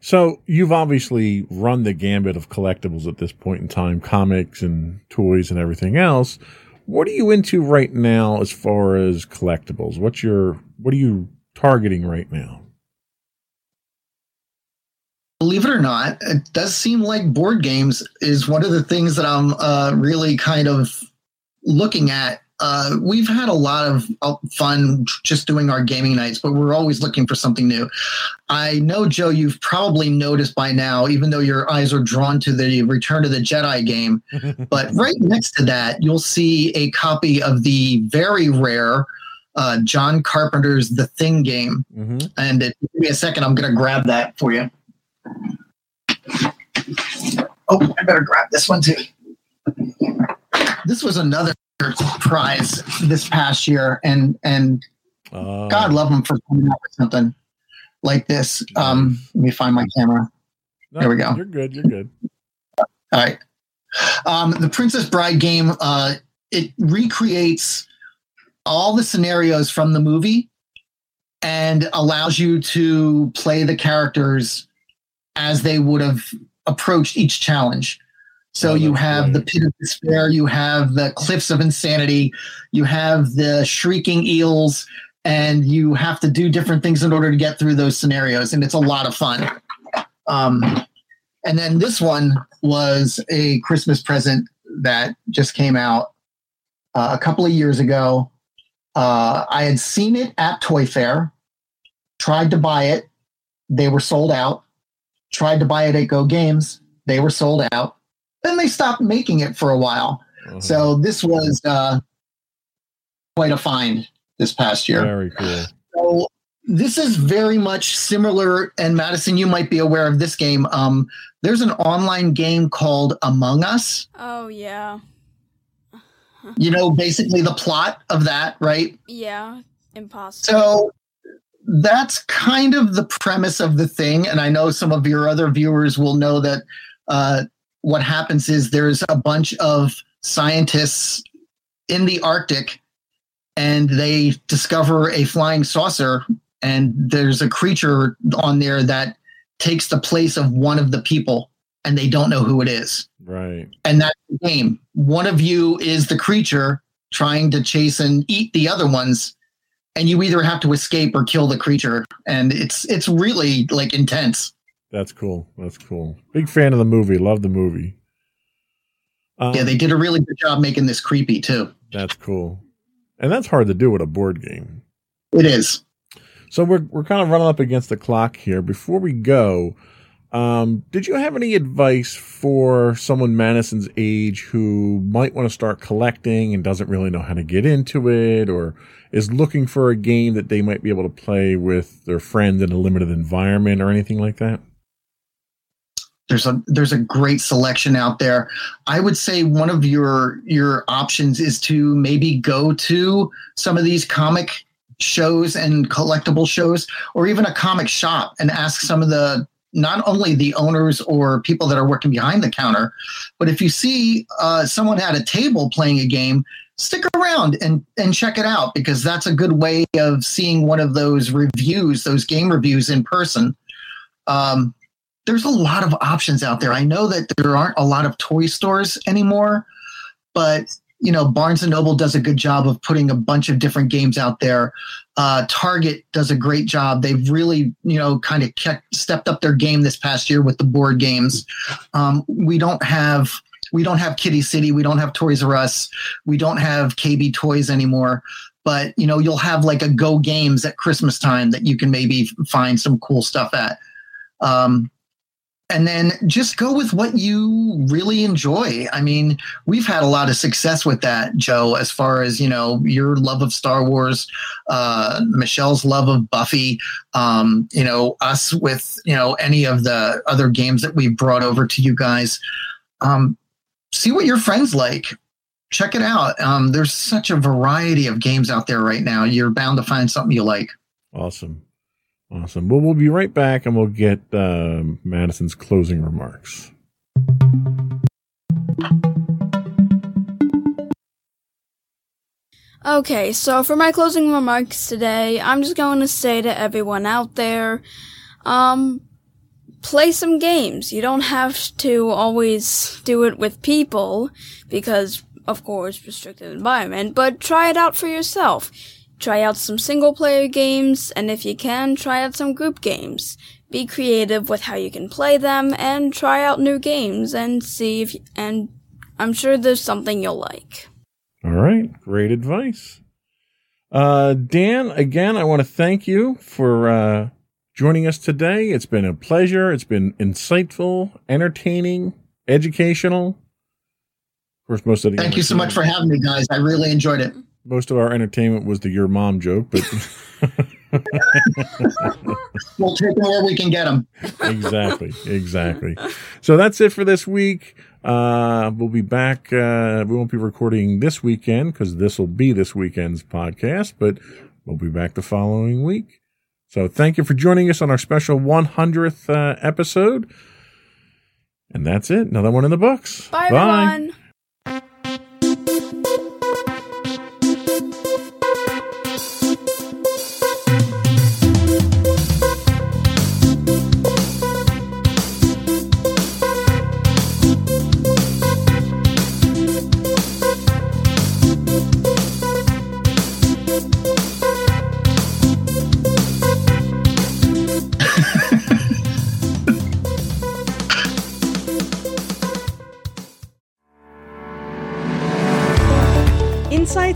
Speaker 1: So you've obviously run the gambit of collectibles at this point in time, comics and toys and everything else. What are you into right now as far as collectibles? What's your what are you targeting right now?
Speaker 3: Believe it or not, it does seem like board games is one of the things that I'm uh, really kind of looking at uh, we've had a lot of uh, fun just doing our gaming nights, but we're always looking for something new. I know, Joe, you've probably noticed by now, even though your eyes are drawn to the Return of the Jedi game, but right next to that, you'll see a copy of the very rare uh, John Carpenter's The Thing game. Mm-hmm. And it, give me a second, I'm going to grab that for you. Oh, I better grab this one too. This was another prize this past year, and and uh, God love them for coming up with something like this. Um, let me find my camera. No, there we go.
Speaker 1: You're good. You're good.
Speaker 3: All right. Um, the Princess Bride game. Uh, it recreates all the scenarios from the movie and allows you to play the characters as they would have approached each challenge. So you have the pit of despair, you have the cliffs of insanity, you have the shrieking eels, and you have to do different things in order to get through those scenarios, and it's a lot of fun. Um, and then this one was a Christmas present that just came out uh, a couple of years ago. Uh, I had seen it at Toy Fair, tried to buy it, they were sold out. Tried to buy it at Go Games, they were sold out then they stopped making it for a while. Uh-huh. So this was uh, quite a find this past year.
Speaker 1: Very cool.
Speaker 3: So this is very much similar. And Madison, you might be aware of this game. Um, there's an online game called Among Us.
Speaker 2: Oh yeah.
Speaker 3: you know, basically the plot of that, right?
Speaker 2: Yeah, impossible.
Speaker 3: So that's kind of the premise of the thing. And I know some of your other viewers will know that uh, what happens is there's a bunch of scientists in the Arctic and they discover a flying saucer and there's a creature on there that takes the place of one of the people and they don't know who it is.
Speaker 1: Right.
Speaker 3: And that's the game. One of you is the creature trying to chase and eat the other ones and you either have to escape or kill the creature and it's it's really like intense.
Speaker 1: That's cool. That's cool. Big fan of the movie. Love the movie.
Speaker 3: Um, yeah, they did a really good job making this creepy too.
Speaker 1: That's cool. And that's hard to do with a board game.
Speaker 3: It is.
Speaker 1: So we're we're kind of running up against the clock here. Before we go, um, did you have any advice for someone Madison's age who might want to start collecting and doesn't really know how to get into it, or is looking for a game that they might be able to play with their friend in a limited environment, or anything like that?
Speaker 3: There's a there's a great selection out there. I would say one of your your options is to maybe go to some of these comic shows and collectible shows or even a comic shop and ask some of the not only the owners or people that are working behind the counter, but if you see uh, someone at a table playing a game, stick around and, and check it out because that's a good way of seeing one of those reviews, those game reviews in person. Um, there's a lot of options out there. I know that there aren't a lot of toy stores anymore, but you know Barnes and Noble does a good job of putting a bunch of different games out there. Uh, Target does a great job. They've really you know kind of kept, stepped up their game this past year with the board games. Um, we don't have we don't have Kiddie City, we don't have Toys R Us, we don't have KB Toys anymore. But you know you'll have like a Go Games at Christmas time that you can maybe find some cool stuff at. Um, and then just go with what you really enjoy. I mean, we've had a lot of success with that, Joe, as far as, you know, your love of Star Wars, uh, Michelle's love of Buffy, um, you know, us with, you know, any of the other games that we've brought over to you guys. Um, see what your friends like. Check it out. Um, there's such a variety of games out there right now. You're bound to find something you like.
Speaker 1: Awesome. Awesome. Well, we'll be right back and we'll get uh, Madison's closing remarks.
Speaker 2: Okay, so for my closing remarks today, I'm just going to say to everyone out there, um, play some games. You don't have to always do it with people because, of course, restricted environment, but try it out for yourself. Try out some single player games, and if you can, try out some group games. Be creative with how you can play them, and try out new games and see if, and I'm sure there's something you'll like.
Speaker 1: All right. Great advice. Uh, Dan, again, I want to thank you for uh, joining us today. It's been a pleasure. It's been insightful, entertaining, educational. Of course, most of the
Speaker 3: Thank you so much for having me, guys. I really enjoyed it.
Speaker 1: Most of our entertainment was the your mom joke, but
Speaker 3: We'll take them where we can get them.
Speaker 1: exactly, exactly. So that's it for this week. Uh, we'll be back. Uh, we won't be recording this weekend because this will be this weekend's podcast, but we'll be back the following week. So thank you for joining us on our special 100th uh, episode. And that's it. Another one in the books.
Speaker 2: Bye, everyone!